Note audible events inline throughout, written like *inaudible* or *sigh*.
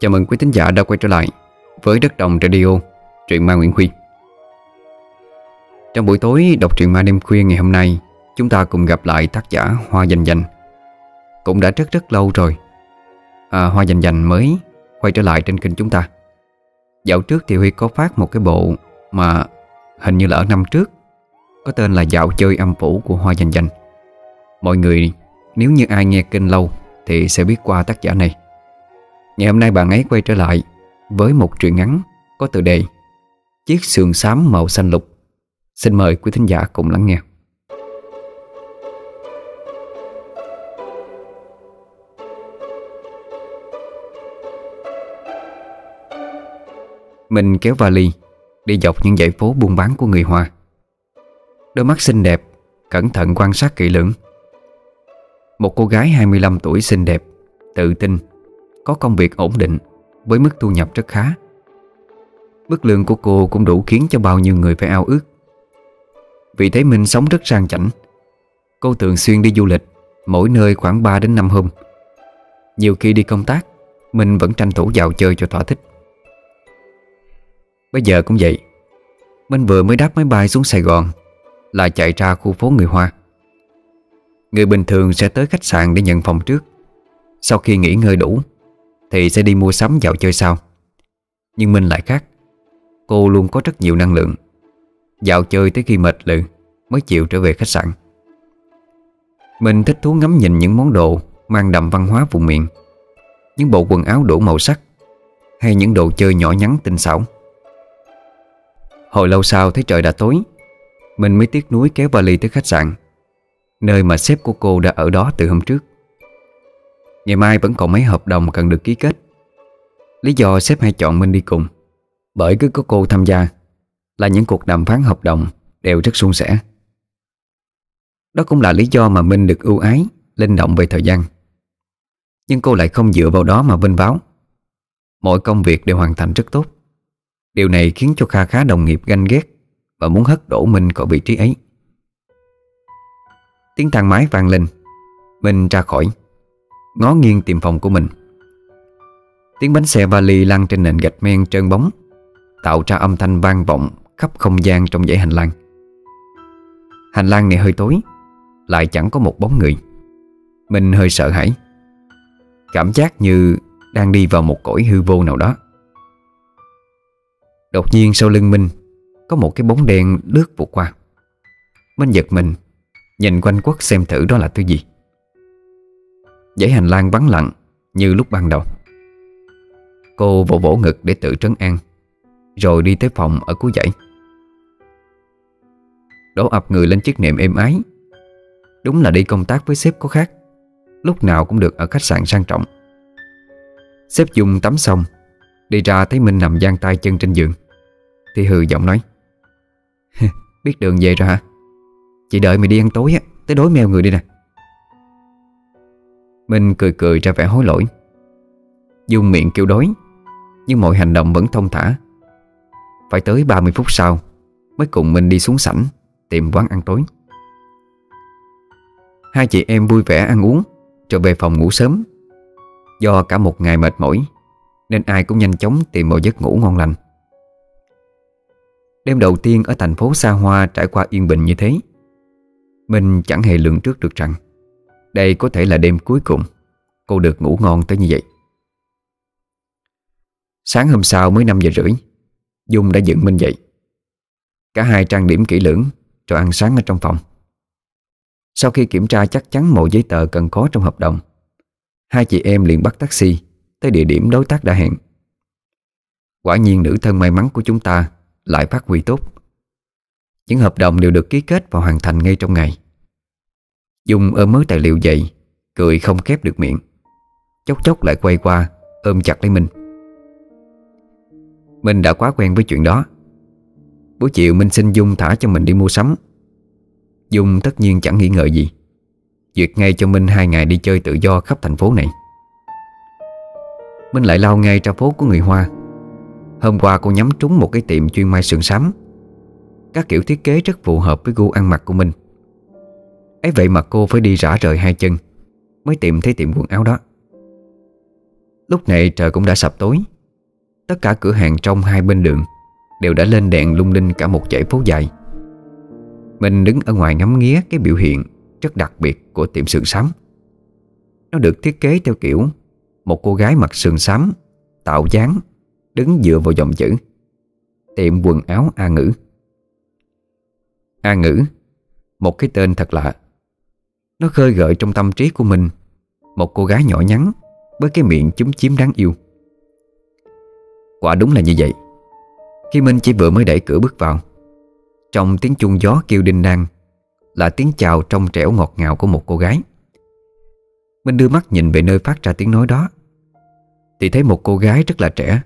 Chào mừng quý thính giả đã quay trở lại với Đất Đồng Radio, truyện ma Nguyễn Huy. Trong buổi tối đọc truyện ma đêm khuya ngày hôm nay, chúng ta cùng gặp lại tác giả Hoa Dành Dành. Cũng đã rất rất lâu rồi, à, Hoa Dành Dành mới quay trở lại trên kênh chúng ta. Dạo trước thì Huy có phát một cái bộ mà hình như là ở năm trước, có tên là Dạo chơi âm phủ của Hoa Dành Dành. Mọi người nếu như ai nghe kênh lâu thì sẽ biết qua tác giả này. Ngày hôm nay bạn ấy quay trở lại với một truyện ngắn có tựa đề Chiếc sườn xám màu xanh lục. Xin mời quý thính giả cùng lắng nghe. Mình kéo vali Đi dọc những dãy phố buôn bán của người Hoa Đôi mắt xinh đẹp, Cẩn thận quan sát kỹ lưỡng Một cô gái 25 tuổi xinh đẹp, Tự tin có công việc ổn định, Với mức thu nhập rất khá. Mức lương của cô cũng đủ khiến cho bao nhiêu người phải ao ước. Vì thế Minh sống rất sang chảnh. Cô thường xuyên đi du lịch, Mỗi nơi khoảng 3 đến 5 hôm. Nhiều khi đi công tác, Minh vẫn tranh thủ vào chơi cho thỏa thích. Bây giờ cũng vậy. Minh vừa mới đáp máy bay xuống Sài Gòn Là chạy ra khu phố người Hoa. Người bình thường sẽ tới khách sạn để nhận phòng trước. Sau khi nghỉ ngơi đủ thì sẽ đi mua sắm dạo chơi sau. Nhưng Minh lại khác. Cô luôn có rất nhiều năng lượng. Dạo chơi tới khi mệt lự, Mới chịu trở về khách sạn. Mình thích thú ngắm nhìn những món đồ Mang đậm văn hóa vùng miền. Những bộ quần áo đủ màu sắc, Hay những đồ chơi nhỏ nhắn tinh xảo. Hồi lâu sau thấy trời đã tối Mình mới tiếc nuối kéo vali tới khách sạn, Nơi mà sếp của cô đã ở đó từ hôm trước. Ngày mai vẫn còn mấy hợp đồng cần được ký kết. Lý do sếp hay chọn Minh đi cùng, Bởi cứ có cô tham gia Là những cuộc đàm phán hợp đồng Đều rất suôn sẻ. Đó cũng là lý do mà Minh được ưu ái, Linh động về thời gian. Nhưng cô lại không dựa vào đó mà vinh báo Mọi công việc đều hoàn thành rất tốt. Điều này khiến cho kha khá đồng nghiệp ganh ghét Và muốn hất đổ Minh khỏi vị trí ấy. Tiếng thang máy vang lên. Minh ra khỏi. Ngó nghiêng tìm phòng của mình. Tiếng bánh xe vali lăn trên nền gạch men trơn bóng, Tạo ra âm thanh vang vọng khắp không gian trong dãy hành lang. Hành lang này hơi tối, Lại chẳng có một bóng người. Mình hơi sợ hãi, Cảm giác như đang đi vào một cõi hư vô nào đó. Đột nhiên sau lưng Minh Có một cái bóng đen lướt vụt qua. Minh giật mình, Nhìn quanh quất xem thử đó là thứ gì. Dãy hành lang vắng lặng Như lúc ban đầu. Cô vỗ vỗ ngực để tự trấn an, Rồi đi tới phòng ở cuối dãy. Đổ ập người lên chiếc nệm êm ái. Đúng là đi công tác với sếp có khác, Lúc nào cũng được ở khách sạn sang trọng. Sếp dùng tắm xong, Đi ra thấy Minh nằm giang tay chân trên giường. Thì hừ giọng nói Biết đường về rồi hả? Chị đợi mày đi ăn tối á, Tới đối mèo người đi nè. Minh cười cười ra vẻ hối lỗi. Dung miệng kêu đói, Nhưng mọi hành động vẫn thông thả. Phải tới 30 phút sau, Mới cùng Minh đi xuống sảnh, Tìm quán ăn tối. Hai chị em vui vẻ ăn uống Rồi về phòng ngủ sớm. Do cả một ngày mệt mỏi, Nên ai cũng nhanh chóng tìm một giấc ngủ ngon lành. Đêm đầu tiên ở thành phố xa hoa trải qua yên bình như thế, Minh chẳng hề lường trước được rằng đây có thể là đêm cuối cùng. Cô được ngủ ngon tới như vậy. Sáng hôm sau mới 5 giờ rưỡi, Dung đã dựng mình dậy. Cả hai trang điểm kỹ lưỡng Rồi ăn sáng ở trong phòng. Sau khi kiểm tra chắc chắn mọi giấy tờ cần có trong hợp đồng, Hai chị em liền bắt taxi Tới địa điểm đối tác đã hẹn. Quả nhiên nữ thân may mắn của chúng ta Lại phát huy tốt. Những hợp đồng đều được ký kết và hoàn thành ngay trong ngày. Dung ôm mớ tài liệu dậy Cười không khép được miệng. Chốc chốc lại quay qua, Ôm chặt lấy Minh. Minh đã quá quen với chuyện đó. Buổi chiều Minh xin Dung thả cho mình đi mua sắm. Dung tất nhiên chẳng nghĩ ngợi gì. Duyệt ngay cho Minh hai ngày đi chơi tự do khắp thành phố này. Minh lại lao ngay ra phố của người Hoa. Hôm qua cô nhắm trúng một cái tiệm chuyên may sườn sắm. Các kiểu thiết kế rất phù hợp với gu ăn mặc của mình ấy vậy mà cô phải đi rã rời hai chân, Mới tìm thấy tiệm quần áo đó. Lúc này trời cũng đã sập tối. Tất cả cửa hàng trong hai bên đường Đều đã lên đèn lung linh cả một dãy phố dài. Mình đứng ở ngoài ngắm nghía cái biểu hiện Rất đặc biệt của tiệm sườn xám. Nó được thiết kế theo kiểu Một cô gái mặc sườn xám, Tạo dáng, Đứng dựa vào dòng chữ Tiệm quần áo A Ngữ A Ngữ, Một cái tên thật lạ. Nó khơi gợi trong tâm trí của mình Một cô gái nhỏ nhắn Với cái miệng chúm chiếm đáng yêu. Quả đúng là như vậy. Khi Minh chỉ vừa mới đẩy cửa bước vào, Trong tiếng chuông gió kêu đinh đang Là tiếng chào trong trẻo ngọt ngào của một cô gái. Minh đưa mắt nhìn về nơi phát ra tiếng nói đó, Thì thấy một cô gái rất là trẻ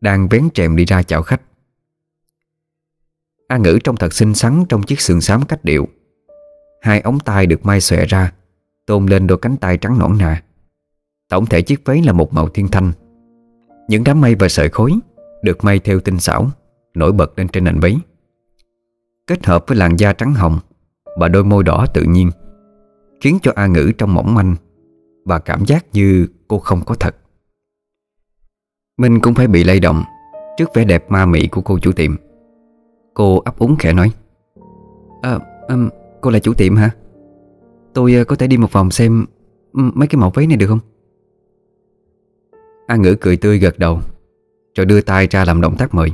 Đang vén trèm đi ra chào khách. A ngữ trông thật xinh xắn trong chiếc sườn xám cách điệu Hai ống tay được may xòe ra Tôn lên đôi cánh tay trắng nõn nà. Tổng thể chiếc váy là một màu thiên thanh. Những đám mây và sợi khối Được may theo tinh xảo Nổi bật lên trên nền váy. Kết hợp với làn da trắng hồng Và đôi môi đỏ tự nhiên Khiến cho A ngữ trong mỏng manh Và cảm giác như cô không có thật. Minh cũng phải bị lay động Trước vẻ đẹp ma mị của cô chủ tiệm. Cô ấp úng khẽ nói À, um, cô là chủ tiệm hả? Tôi ờ, có thể đi một vòng xem mấy cái mẫu váy này được không? A ngữ cười tươi gật đầu, Rồi đưa tay ra làm động tác mời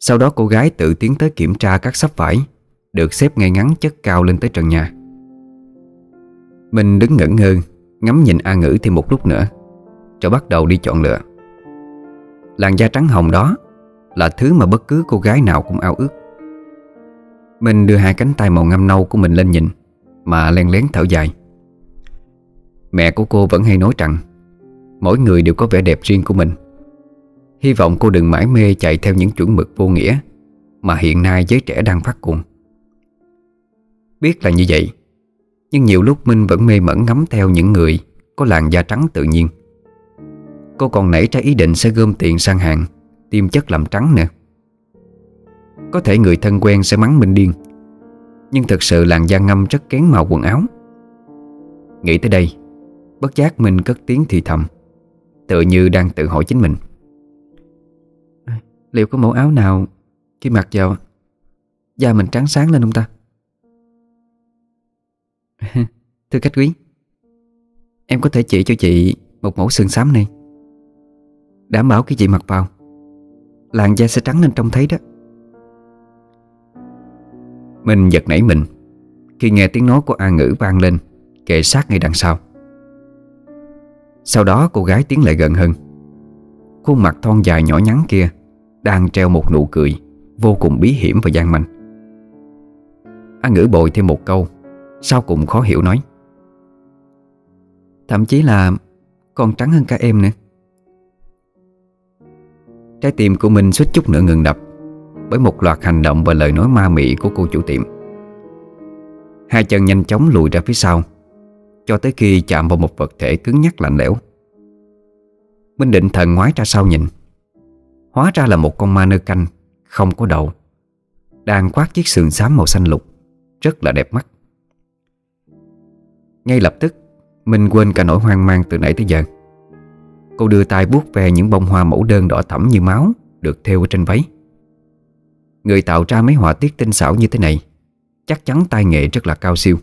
Sau đó cô gái tự tiến tới kiểm tra các sắp vải, Được xếp ngay ngắn chất cao lên tới trần nhà Mình đứng ngẩn ngơ, Ngắm nhìn A ngữ thêm một lúc nữa, Rồi bắt đầu đi chọn lựa Làn da trắng hồng đó là thứ mà bất cứ cô gái nào cũng ao ước mình đưa hai cánh tay màu ngâm nâu của mình lên nhìn, Mà len lén thở dài. Mẹ của cô vẫn hay nói rằng, Mỗi người đều có vẻ đẹp riêng của mình. Hy vọng cô đừng mãi mê chạy theo những chuẩn mực vô nghĩa Mà hiện nay giới trẻ đang phát cuồng. Biết là như vậy, Nhưng nhiều lúc Minh vẫn mê mẩn ngắm theo những người Có làn da trắng tự nhiên. Cô còn nảy ra ý định sẽ gom tiền sang hàng, Tiêm chất làm trắng nữa. Có thể người thân quen sẽ mắng mình điên. Nhưng thật sự làn da ngâm rất kén màu quần áo. Nghĩ tới đây, Bất giác mình cất tiếng thì thầm, Tựa như đang tự hỏi chính mình. Liệu có mẫu áo nào Khi mặc vào Da mình trắng sáng lên không ta? *laughs* Thưa khách quý, Em có thể chỉ cho chị Một mẫu sườn xám này. Đảm bảo khi chị mặc vào, Làn da sẽ trắng lên trông thấy đó. Mình giật nảy mình. Khi nghe tiếng nói của A Ngữ vang lên Kệ sát ngay đằng sau. Sau đó cô gái tiến lại gần hơn. Khuôn mặt thon dài nhỏ nhắn kia Đang treo một nụ cười Vô cùng bí hiểm và gian manh. A Ngữ bồi thêm một câu, Sau cùng khó hiểu nói. Thậm chí là Còn trắng hơn cả em nữa. Trái tim của mình suýt chút nữa ngừng đập. Bởi một loạt hành động và lời nói ma mị của cô chủ tiệm. Hai chân nhanh chóng lùi ra phía sau, Cho tới khi chạm vào một vật thể cứng nhắc lạnh lẽo. Minh định thần ngoái ra sau nhìn, Hóa ra là một con ma nơ canh, Không có đầu, Đang quát chiếc sườn xám màu xanh lục, Rất là đẹp mắt. Ngay lập tức, Minh quên cả nỗi hoang mang từ nãy tới giờ. Cô đưa tay buốt về những bông hoa mẫu đơn đỏ thẫm như máu Được thêu ở trên váy. Người tạo ra mấy họa tiết tinh xảo như thế này, Chắc chắn tay nghệ rất là cao siêu.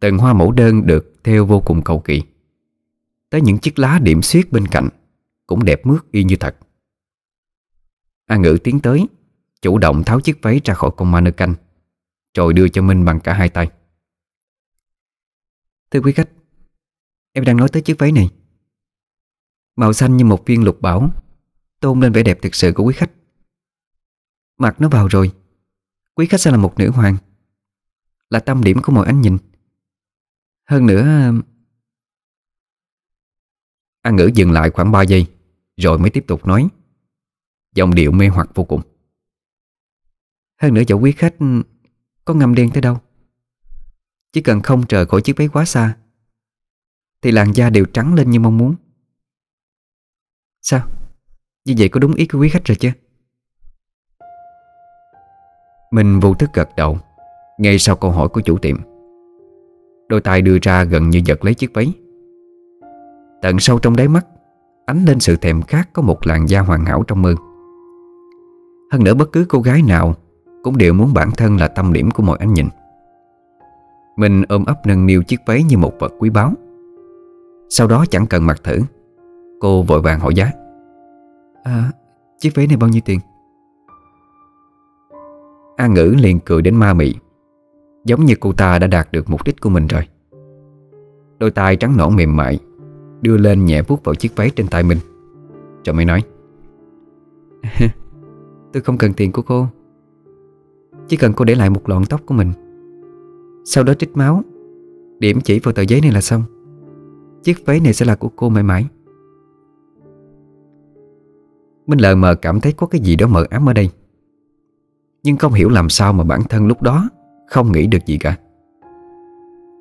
Từng hoa mẫu đơn được thêu vô cùng cầu kỳ. Tới những chiếc lá điểm xuyết bên cạnh Cũng đẹp mướt y như thật. A ngữ tiến tới, Chủ động tháo chiếc váy ra khỏi con ma nơ canh Rồi đưa cho Minh bằng cả hai tay. Thưa quý khách, Em đang nói tới chiếc váy này. Màu xanh như một viên lục bảo, Tôn lên vẻ đẹp thực sự của quý khách. Mặc nó vào rồi. Quý khách sẽ là một nữ hoàng. Là tâm điểm của mọi ánh nhìn. Hơn nữa An ngữ dừng lại khoảng 3 giây, Rồi mới tiếp tục nói. Giọng điệu mê hoặc vô cùng. Hơn nữa, dẫu quý khách Có ngâm đen tới đâu, Chỉ cần không trời khỏi chiếc váy quá xa, Thì làn da đều trắng lên như mong muốn. Sao? Như vậy có đúng ý của quý khách rồi chứ? Mình vô thức gật đầu, Ngay sau câu hỏi của chủ tiệm. Đôi tay đưa ra gần như giật lấy chiếc váy. Tận sâu trong đáy mắt, Ánh lên sự thèm khát có một làn da hoàn hảo trong mơ. Hơn nữa bất cứ cô gái nào Cũng đều muốn bản thân là tâm điểm của mọi ánh nhìn. Mình ôm ấp nâng niu chiếc váy như một vật quý báu. Sau đó chẳng cần mặc thử, Cô vội vàng hỏi giá À chiếc váy này bao nhiêu tiền? A ngữ liền cười đến ma mị. Giống như cô ta đã đạt được mục đích của mình rồi. Đôi tay trắng nõn mềm mại, Đưa lên nhẹ vuốt vào chiếc váy trên tay mình. Rồi mới nói. *laughs* Tôi không cần tiền của cô. Chỉ cần cô để lại một lọn tóc của mình. Sau đó trích máu. Điểm chỉ vào tờ giấy này là xong. Chiếc váy này sẽ là của cô mãi mãi. Minh lờ mờ cảm thấy có cái gì đó mờ ám ở đây. Nhưng không hiểu làm sao mà bản thân lúc đó Không nghĩ được gì cả.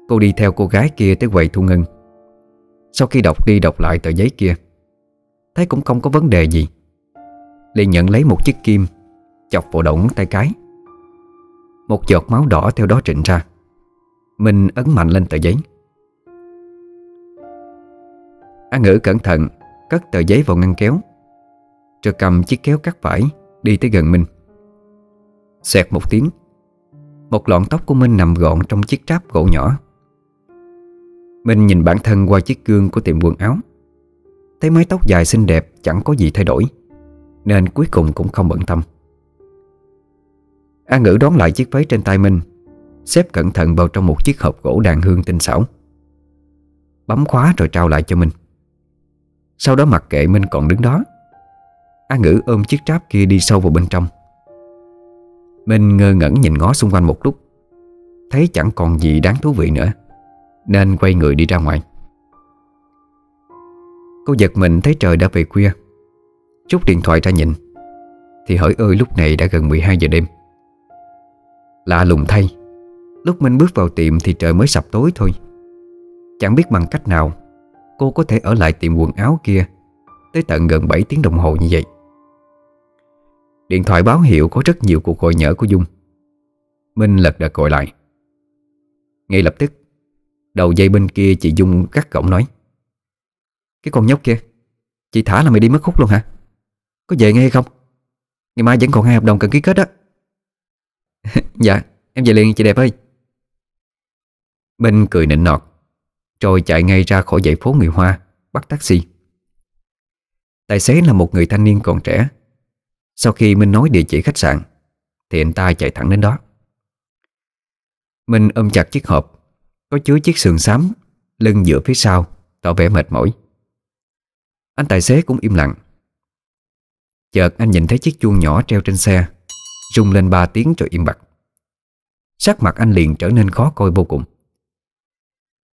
Cô đi theo cô gái kia tới quầy thu ngân. Sau khi đọc đi đọc lại tờ giấy kia, Thấy cũng không có vấn đề gì. Liền nhận lấy một chiếc kim, Chọc vào đầu ngón tay cái. Một giọt máu đỏ theo đó trịnh ra. Mình ấn mạnh lên tờ giấy. A ngữ cẩn thận, Cất tờ giấy vào ngăn kéo, Rồi cầm chiếc kéo cắt vải Đi tới gần Minh. Xẹt một tiếng. Một lọn tóc của Minh nằm gọn trong chiếc tráp gỗ nhỏ. Minh nhìn bản thân qua chiếc gương của tiệm quần áo. Thấy mái tóc dài xinh đẹp, Chẳng có gì thay đổi, Nên cuối cùng cũng không bận tâm. An ngữ đón lại chiếc váy trên tay Minh, Xếp cẩn thận vào trong một chiếc hộp gỗ đàn hương tinh xảo. Bấm khóa rồi trao lại cho Minh. Sau đó mặc kệ Minh còn đứng đó An ngữ ôm chiếc tráp kia đi sâu vào bên trong. Minh ngơ ngẩn nhìn ngó xung quanh một lúc. Thấy chẳng còn gì đáng thú vị nữa, Nên quay người đi ra ngoài. Cô giật mình thấy trời đã về khuya. Chút điện thoại ra nhìn, Thì hỡi ơi lúc này đã gần 12 giờ đêm. Lạ lùng thay, Lúc Minh bước vào tiệm thì trời mới sập tối thôi. Chẳng biết bằng cách nào, Cô có thể ở lại tiệm quần áo kia Tới tận gần 7 tiếng đồng hồ như vậy. Điện thoại báo hiệu có rất nhiều cuộc gọi nhỡ của Dung. Minh lật đật gọi lại. Ngay lập tức, Đầu dây bên kia chị Dung cắt cổng nói. Cái con nhóc kia, Chị thả là mày đi mất khúc luôn hả? Có về ngay hay không? Ngày mai vẫn còn hai hợp đồng cần ký kết đó *laughs* Dạ em về liền, chị đẹp ơi. Minh cười nịnh nọt, Rồi chạy ngay ra khỏi dãy phố người Hoa, Bắt taxi. Tài xế là một người thanh niên còn trẻ sau khi Minh nói địa chỉ khách sạn, Thì anh ta chạy thẳng đến đó. Minh ôm chặt chiếc hộp, Có chứa chiếc sườn xám Lưng dựa phía sau, Tỏ vẻ mệt mỏi. Anh tài xế cũng im lặng. Chợt anh nhìn thấy chiếc chuông nhỏ treo trên xe, Rung lên ba tiếng rồi im bặt. Sắc mặt anh liền trở nên khó coi vô cùng.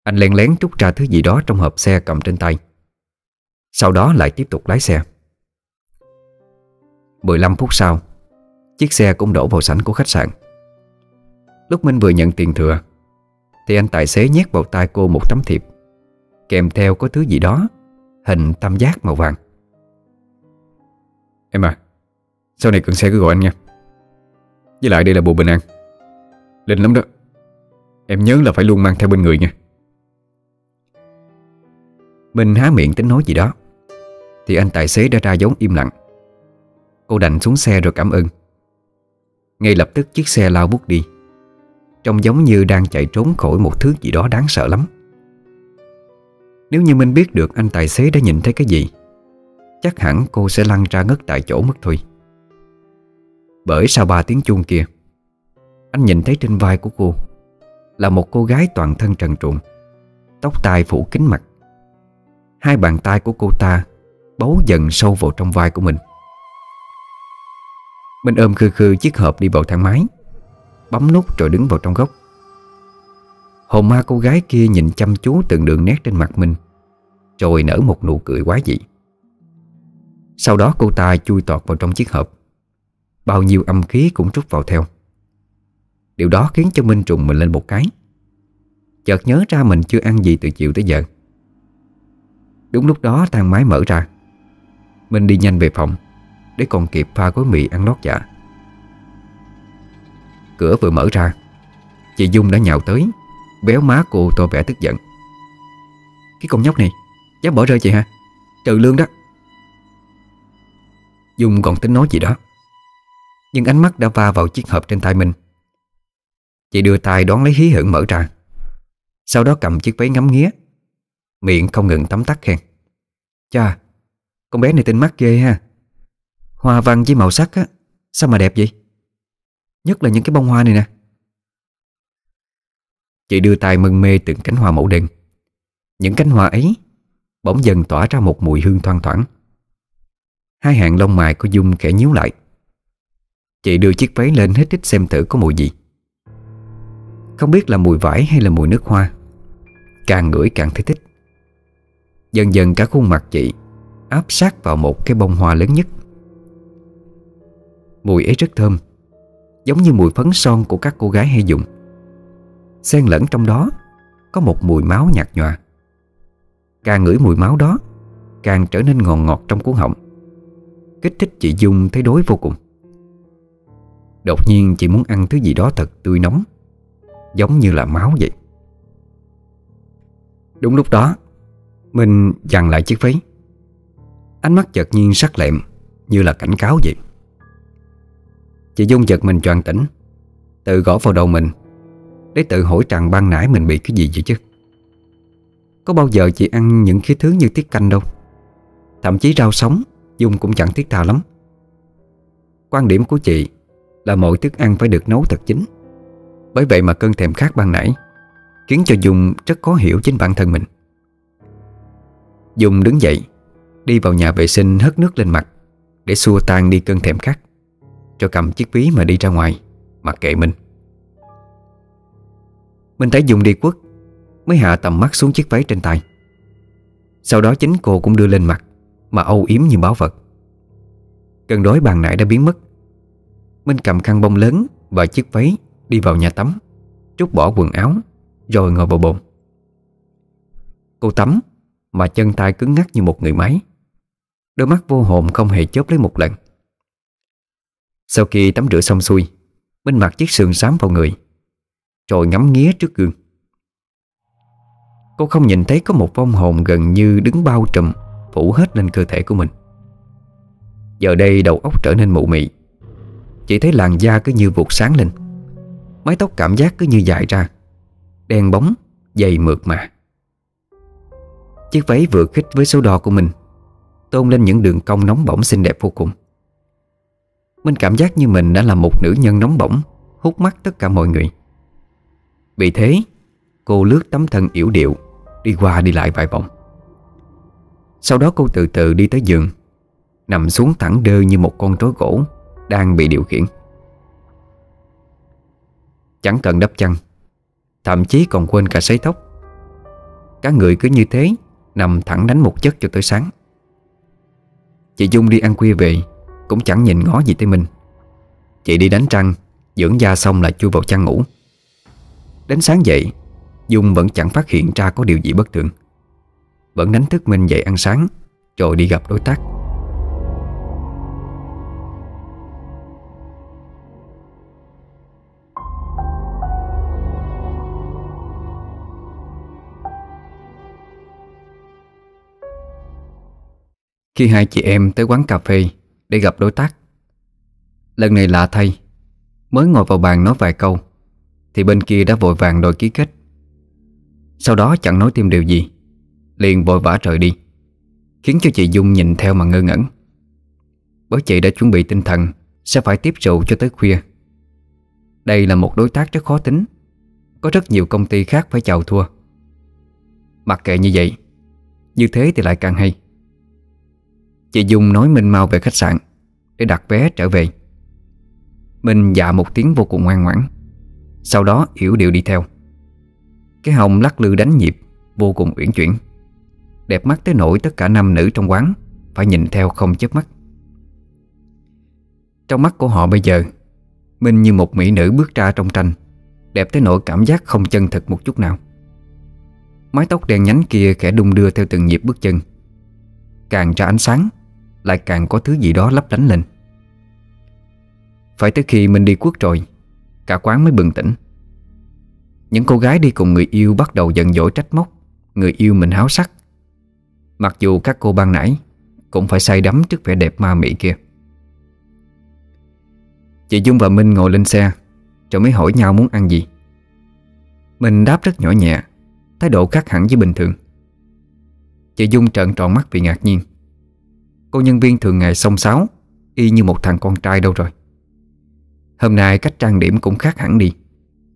Anh len lén trút ra thứ gì đó trong hộp xe cầm trên tay. Sau đó lại tiếp tục lái xe. 15 phút sau Chiếc xe cũng đổ vào sảnh của khách sạn. Lúc Minh vừa nhận tiền thừa Thì anh tài xế nhét vào tay cô một tấm thiệp Kèm theo có thứ gì đó Hình tam giác màu vàng. Em à Sau này cần xe cứ gọi anh nha. Với lại đây là bộ bình an. Linh lắm đó. Em nhớ là phải luôn mang theo bên người nha. Minh há miệng tính nói gì đó Thì anh tài xế đã ra dấu im lặng Cô đành xuống xe rồi cảm ơn. Ngay lập tức chiếc xe lao bút đi. Trông giống như đang chạy trốn khỏi một thứ gì đó đáng sợ lắm. Nếu như Minh biết được anh tài xế đã nhìn thấy cái gì, Chắc hẳn cô sẽ lăn ra ngất tại chỗ mất thôi. Bởi sau ba tiếng chuông kia, Anh nhìn thấy trên vai của cô Là một cô gái toàn thân trần truồng, Tóc tai phủ kính mặt. Hai bàn tay của cô ta Bấu dần sâu vào trong vai của mình minh ôm khư khư chiếc hộp đi vào thang máy. Bấm nút rồi đứng vào trong góc. Hồn ma cô gái kia nhìn chăm chú từng đường nét trên mặt mình, Rồi nở một nụ cười quá dị. Sau đó cô ta chui tọt vào trong chiếc hộp. Bao nhiêu âm khí cũng trút vào theo. Điều đó khiến cho Minh trùng mình lên một cái. Chợt nhớ ra mình chưa ăn gì từ chiều tới giờ. Đúng lúc đó thang máy mở ra. Minh đi nhanh về phòng. Để còn kịp pha gói mì ăn lót dạ. Cửa vừa mở ra, Chị Dung đã nhào tới, Béo má cô to vẻ tức giận. Cái con nhóc này, Dám bỏ rơi chị hả? Trừ lương đó. Dung còn tính nói gì đó, Nhưng ánh mắt đã va vào chiếc hộp trên tay mình. Chị đưa tay đón lấy hí hửng mở ra, Sau đó cầm chiếc váy ngắm nghía, Miệng không ngừng tắm tắt khen. Cha, Con bé này tinh mắt ghê ha. Hoa văn với màu sắc á, Sao mà đẹp vậy? Nhất là những cái bông hoa này nè. Chị đưa tay mân mê từng cánh hoa mẫu đơn Những cánh hoa ấy Bỗng dần tỏa ra một mùi hương thoang thoảng. Hai hàng lông mày của Dung khẽ nhíu lại. Chị đưa chiếc váy lên hết thích xem thử có mùi gì. Không biết là mùi vải hay là mùi nước hoa. Càng ngửi càng thấy thích. Dần dần cả khuôn mặt chị Áp sát vào một cái bông hoa lớn nhất. Mùi ấy rất thơm, Giống như mùi phấn son của các cô gái hay dùng. Xen lẫn trong đó Có một mùi máu nhạt nhòa. Càng ngửi mùi máu đó, Càng trở nên ngọt ngọt trong cuốn họng. Kích thích chị Dung thấy đối vô cùng. Đột nhiên chị muốn ăn thứ gì đó thật tươi nóng, Giống như là máu vậy. Đúng lúc đó Mình dằn lại chiếc váy. Ánh mắt chợt nhiên sắc lẹm, Như là cảnh cáo vậy. Chị Dung giật mình choàng tỉnh. Tự gõ vào đầu mình Để tự hỏi rằng ban nãy mình bị cái gì vậy chứ. Có bao giờ chị ăn những cái thứ như tiết canh đâu? Thậm chí rau sống Dung cũng chẳng thiết tha lắm. Quan điểm của chị Là mọi thức ăn phải được nấu thật chính, Bởi vậy mà cơn thèm khát ban nãy Khiến cho Dung rất khó hiểu chính bản thân mình. Dung đứng dậy Đi vào nhà vệ sinh hất nước lên mặt Để xua tan đi cơn thèm khát. Cho cầm chiếc ví mà đi ra ngoài Mặc kệ mình. Mình thấy Dung đi quất, Mới hạ tầm mắt xuống chiếc váy trên tay. Sau đó chính cô cũng đưa lên mặt, Mà âu yếm như báo vật. Cơn đói bàn nãy đã biến mất. Minh cầm khăn bông lớn Và chiếc váy đi vào nhà tắm, Trút bỏ quần áo, Rồi ngồi vào bồn. Cô tắm, Mà chân tay cứng ngắc như một người máy. Đôi mắt vô hồn không hề chớp lấy một lần. Sau khi tắm rửa xong xuôi Minh mặc chiếc sườn xám vào người Rồi ngắm nghía trước gương. Cô không nhìn thấy có một vong hồn gần như đứng bao trùm Phủ hết lên cơ thể của mình. Giờ đây đầu óc trở nên mụ mị Chỉ thấy làn da cứ như vụt sáng lên Mái tóc cảm giác cứ như dài ra Đen bóng, dày mượt mà. Chiếc váy vừa khích với số đo của mình Tôn lên những đường cong nóng bỏng xinh đẹp vô cùng. Mình cảm giác như mình đã là một nữ nhân nóng bỏng, Hút mắt tất cả mọi người. Vì thế, Cô lướt tấm thân yểu điệu, Đi qua đi lại vài vòng. Sau đó cô từ từ đi tới giường, Nằm xuống thẳng đơ như một con rối gỗ Đang bị điều khiển. Chẳng cần đắp chăn, Thậm chí còn quên cả sấy tóc. Cả người cứ như thế, Nằm thẳng đánh một chất cho tới sáng. Chị Dung đi ăn khuya về cũng chẳng nhìn ngó gì tới mình. Chị đi đánh trăng, Dưỡng da xong là chui vào chăn ngủ. Đến sáng dậy, Dung vẫn chẳng phát hiện ra có điều gì bất thường. Vẫn đánh thức mình dậy ăn sáng, Rồi đi gặp đối tác. Khi hai chị em tới quán cà phê để gặp đối tác. Lần này lạ thay. Mới ngồi vào bàn nói vài câu, Thì bên kia đã vội vàng đòi ký kết. Sau đó chẳng nói thêm điều gì, Liền vội vã rời đi, Khiến cho chị Dung nhìn theo mà ngơ ngẩn. Bởi chị đã chuẩn bị tinh thần, Sẽ phải tiếp rượu cho tới khuya. Đây là một đối tác rất khó tính, Có rất nhiều công ty khác phải chào thua. Mặc kệ như vậy, Như thế thì lại càng hay. Chị Dung nói Minh mau về khách sạn Để đặt vé trở về. Minh dạ một tiếng vô cùng ngoan ngoãn. Sau đó yểu điệu đi theo. Cái hồng lắc lư đánh nhịp, Vô cùng uyển chuyển. Đẹp mắt tới nỗi tất cả nam nữ trong quán Phải nhìn theo không chớp mắt. Trong mắt của họ bây giờ, Minh như một mỹ nữ bước ra trong tranh, Đẹp tới nỗi cảm giác không chân thực một chút nào. Mái tóc đen nhánh kia khẽ đung đưa theo từng nhịp bước chân. Càng ra ánh sáng lại càng có thứ gì đó lấp lánh lên. Phải tới khi mình đi quất rồi, Cả quán mới bừng tỉnh. Những cô gái đi cùng người yêu bắt đầu giận dỗi trách móc, Người yêu mình háo sắc. Mặc dù các cô ban nãy Cũng phải say đắm trước vẻ đẹp ma mị kia. Chị Dung và Minh ngồi lên xe, Rồi mới hỏi nhau muốn ăn gì. Mình đáp rất nhỏ nhẹ, Thái độ khác hẳn với bình thường. Chị Dung trợn tròn mắt vì ngạc nhiên. Cô nhân viên thường ngày xông xáo, Y như một thằng con trai đâu rồi. Hôm nay cách trang điểm cũng khác hẳn đi.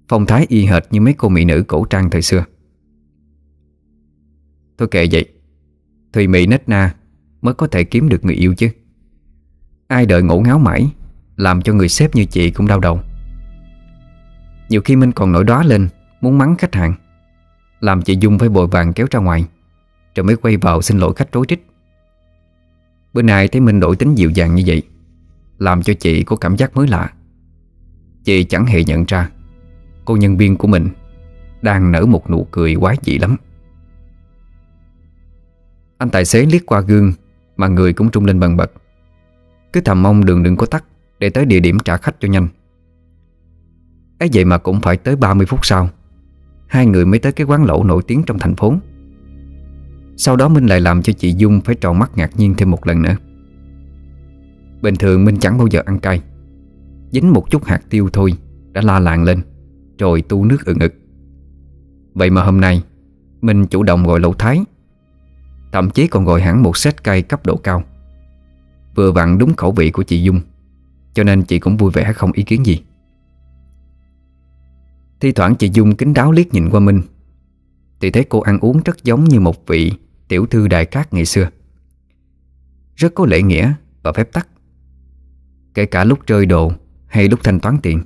Phong thái y hệt như mấy cô mỹ nữ cổ trang thời xưa. Thôi kệ vậy. Thùy Mỹ nết na Mới có thể kiếm được người yêu chứ. Ai đợi ngủ ngáo mãi, Làm cho người sếp như chị cũng đau đầu. Nhiều khi Minh còn nổi đó lên, Muốn mắng khách hàng. Làm chị Dung phải bồi vàng kéo ra ngoài, Rồi mới quay vào xin lỗi khách rối trích Bữa nay thấy Minh đổi tính dịu dàng như vậy, Làm cho chị có cảm giác mới lạ. Chị chẳng hề nhận ra, Cô nhân viên của mình Đang nở một nụ cười quái dị lắm. Anh tài xế liếc qua gương Mà người cũng trung lên bần bật. Cứ thầm mong đường đừng có tắt Để tới địa điểm trả khách cho nhanh. Ấy vậy mà cũng phải tới 30 phút sau, Hai người mới tới cái quán lẩu nổi tiếng trong thành phố. Sau đó Minh lại làm cho chị Dung Phải tròn mắt ngạc nhiên thêm một lần nữa. Bình thường Minh chẳng bao giờ ăn cay. Dính một chút hạt tiêu thôi, Đã la làng lên, Rồi tu nước ừng ực. Vậy mà hôm nay, Minh chủ động gọi lẩu thái. Thậm chí còn gọi hẳn một set cay cấp độ cao. Vừa vặn đúng khẩu vị của chị Dung, Cho nên chị cũng vui vẻ không ý kiến gì. Thi thoảng chị Dung kính đáo liếc nhìn qua Minh. Thì thấy cô ăn uống rất giống như một vị Tiểu thư đại cát ngày xưa. Rất có lễ nghĩa và phép tắc. Kể cả lúc rơi đồ hay lúc thanh toán tiền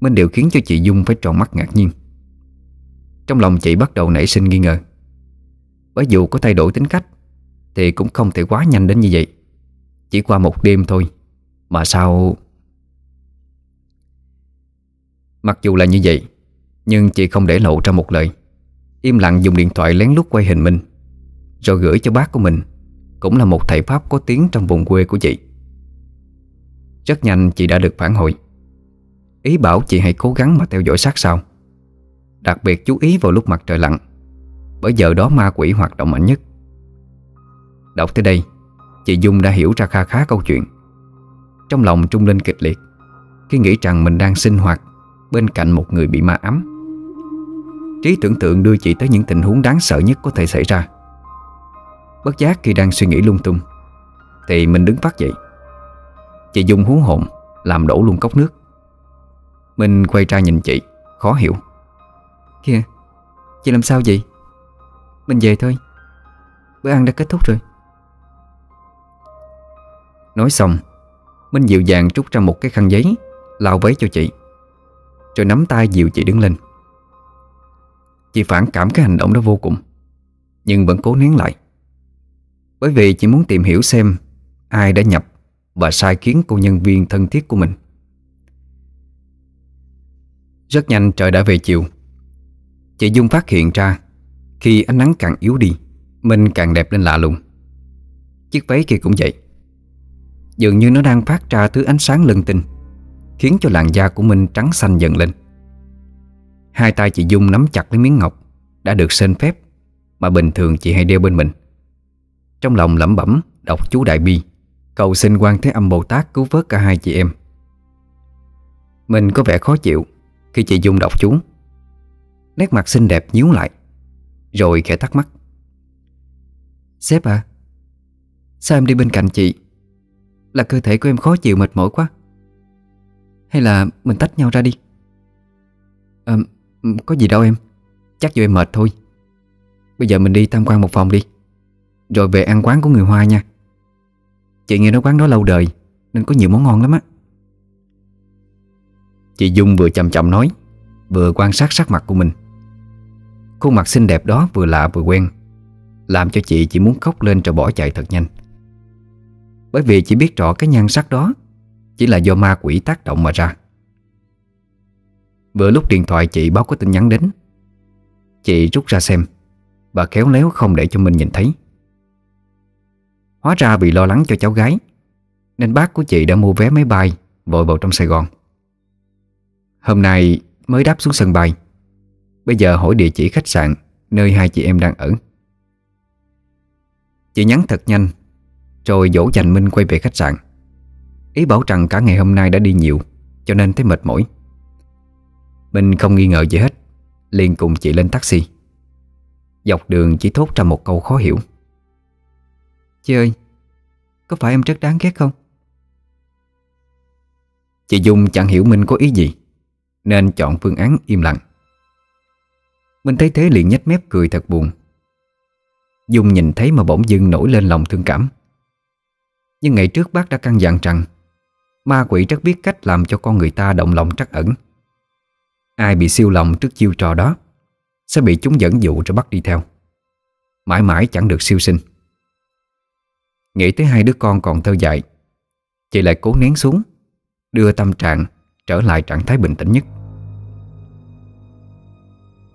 Minh đều khiến cho chị Dung phải tròn mắt ngạc nhiên. Trong lòng chị bắt đầu nảy sinh nghi ngờ. Bởi dù có thay đổi tính cách, Thì cũng không thể quá nhanh đến như vậy. Chỉ qua một đêm thôi, Mà sao? Mặc dù là như vậy, Nhưng chị không để lộ ra một lời. Im lặng dùng điện thoại lén lút quay hình mình. Rồi gửi cho bác của mình. Cũng là một thầy Pháp có tiếng trong vùng quê của chị. Rất nhanh chị đã được phản hồi. Ý bảo chị hãy cố gắng mà theo dõi sát sao. Đặc biệt chú ý vào lúc mặt trời lặn. Bởi giờ đó ma quỷ hoạt động mạnh nhất. Đọc tới đây, Chị Dung đã hiểu ra kha khá câu chuyện. Trong lòng trung Linh kịch liệt, Khi nghĩ rằng mình đang sinh hoạt Bên cạnh một người bị ma ấm Trí tưởng tượng đưa chị tới những tình huống đáng sợ nhất có thể xảy ra. Bất giác khi đang suy nghĩ lung tung, Thì mình đứng phát dậy. Chị Dung hú hồn, Làm đổ luôn cốc nước. Mình quay ra nhìn chị, Khó hiểu. Kìa, Chị làm sao vậy? Mình về thôi. Bữa ăn đã kết thúc rồi. Nói xong, Minh dịu dàng trút ra một cái khăn giấy Lao vấy cho chị, Rồi nắm tay dịu chị đứng lên. Chị phản cảm cái hành động đó vô cùng, Nhưng vẫn cố nén lại. Bởi vì chỉ muốn tìm hiểu xem Ai đã nhập Và sai khiến cô nhân viên thân thiết của mình. Rất nhanh trời đã về chiều. Chị Dung phát hiện ra Khi ánh nắng càng yếu đi, Minh càng đẹp lên lạ lùng. Chiếc váy kia cũng vậy. Dường như nó đang phát ra thứ ánh sáng lân tinh Khiến cho làn da của Minh trắng xanh dần lên. Hai tay chị Dung nắm chặt lấy miếng ngọc Đã được sên phép Mà bình thường chị hay đeo bên mình. Trong lòng lẩm bẩm Đọc chú Đại Bi Cầu xin quan Thế Âm Bồ Tát cứu vớt cả hai chị em. Mình có vẻ khó chịu Khi chị Dung đọc chú. Nét mặt xinh đẹp nhíu lại Rồi khẽ thắc mắc. Sếp à Sao em đi bên cạnh chị? Là cơ thể của em khó chịu mệt mỏi quá. Hay là mình tách nhau ra đi? À, Có gì đâu em Chắc do em mệt thôi. Bây giờ mình đi tham quan một phòng đi. Rồi về ăn quán của người Hoa nha. Chị nghe nói quán đó lâu đời, Nên có nhiều món ngon lắm á. Chị Dung vừa chậm chậm nói, Vừa quan sát sắc mặt của mình. Khuôn mặt xinh đẹp đó vừa lạ vừa quen, Làm cho chị chỉ muốn khóc lên rồi bỏ chạy thật nhanh. Bởi vì chị biết rõ cái nhan sắc đó Chỉ là do ma quỷ tác động mà ra. Vừa lúc điện thoại chị báo có tin nhắn đến, Chị rút ra xem Và khéo léo không để cho mình nhìn thấy. Hóa ra vì lo lắng cho cháu gái, Nên bác của chị đã mua vé máy bay Vội vào trong Sài Gòn. Hôm nay mới đáp xuống sân bay. Bây giờ hỏi địa chỉ khách sạn Nơi hai chị em đang ở. Chị nhắn thật nhanh, Rồi dỗ dành Minh quay về khách sạn. Ý bảo rằng cả ngày hôm nay đã đi nhiều, Cho nên thấy mệt mỏi. Minh không nghi ngờ gì hết, liền cùng chị lên taxi. Dọc đường chỉ thốt ra một câu khó hiểu. Chị ơi, Có phải em rất đáng ghét không? Chị Dung chẳng hiểu Minh có ý gì, Nên chọn phương án im lặng. Minh thấy thế liền nhếch mép cười thật buồn. Dung nhìn thấy mà bỗng dưng nổi lên lòng thương cảm. Nhưng ngày trước bác đã căn dặn rằng, Ma quỷ rất biết cách làm cho con người ta động lòng trắc ẩn. Ai bị siêu lòng trước chiêu trò đó, Sẽ bị chúng dẫn dụ rồi bắt đi theo. Mãi mãi chẳng được siêu sinh. Nghĩ tới hai đứa con còn thơ dại, Chị lại cố nén xuống, Đưa tâm trạng trở lại trạng thái bình tĩnh nhất.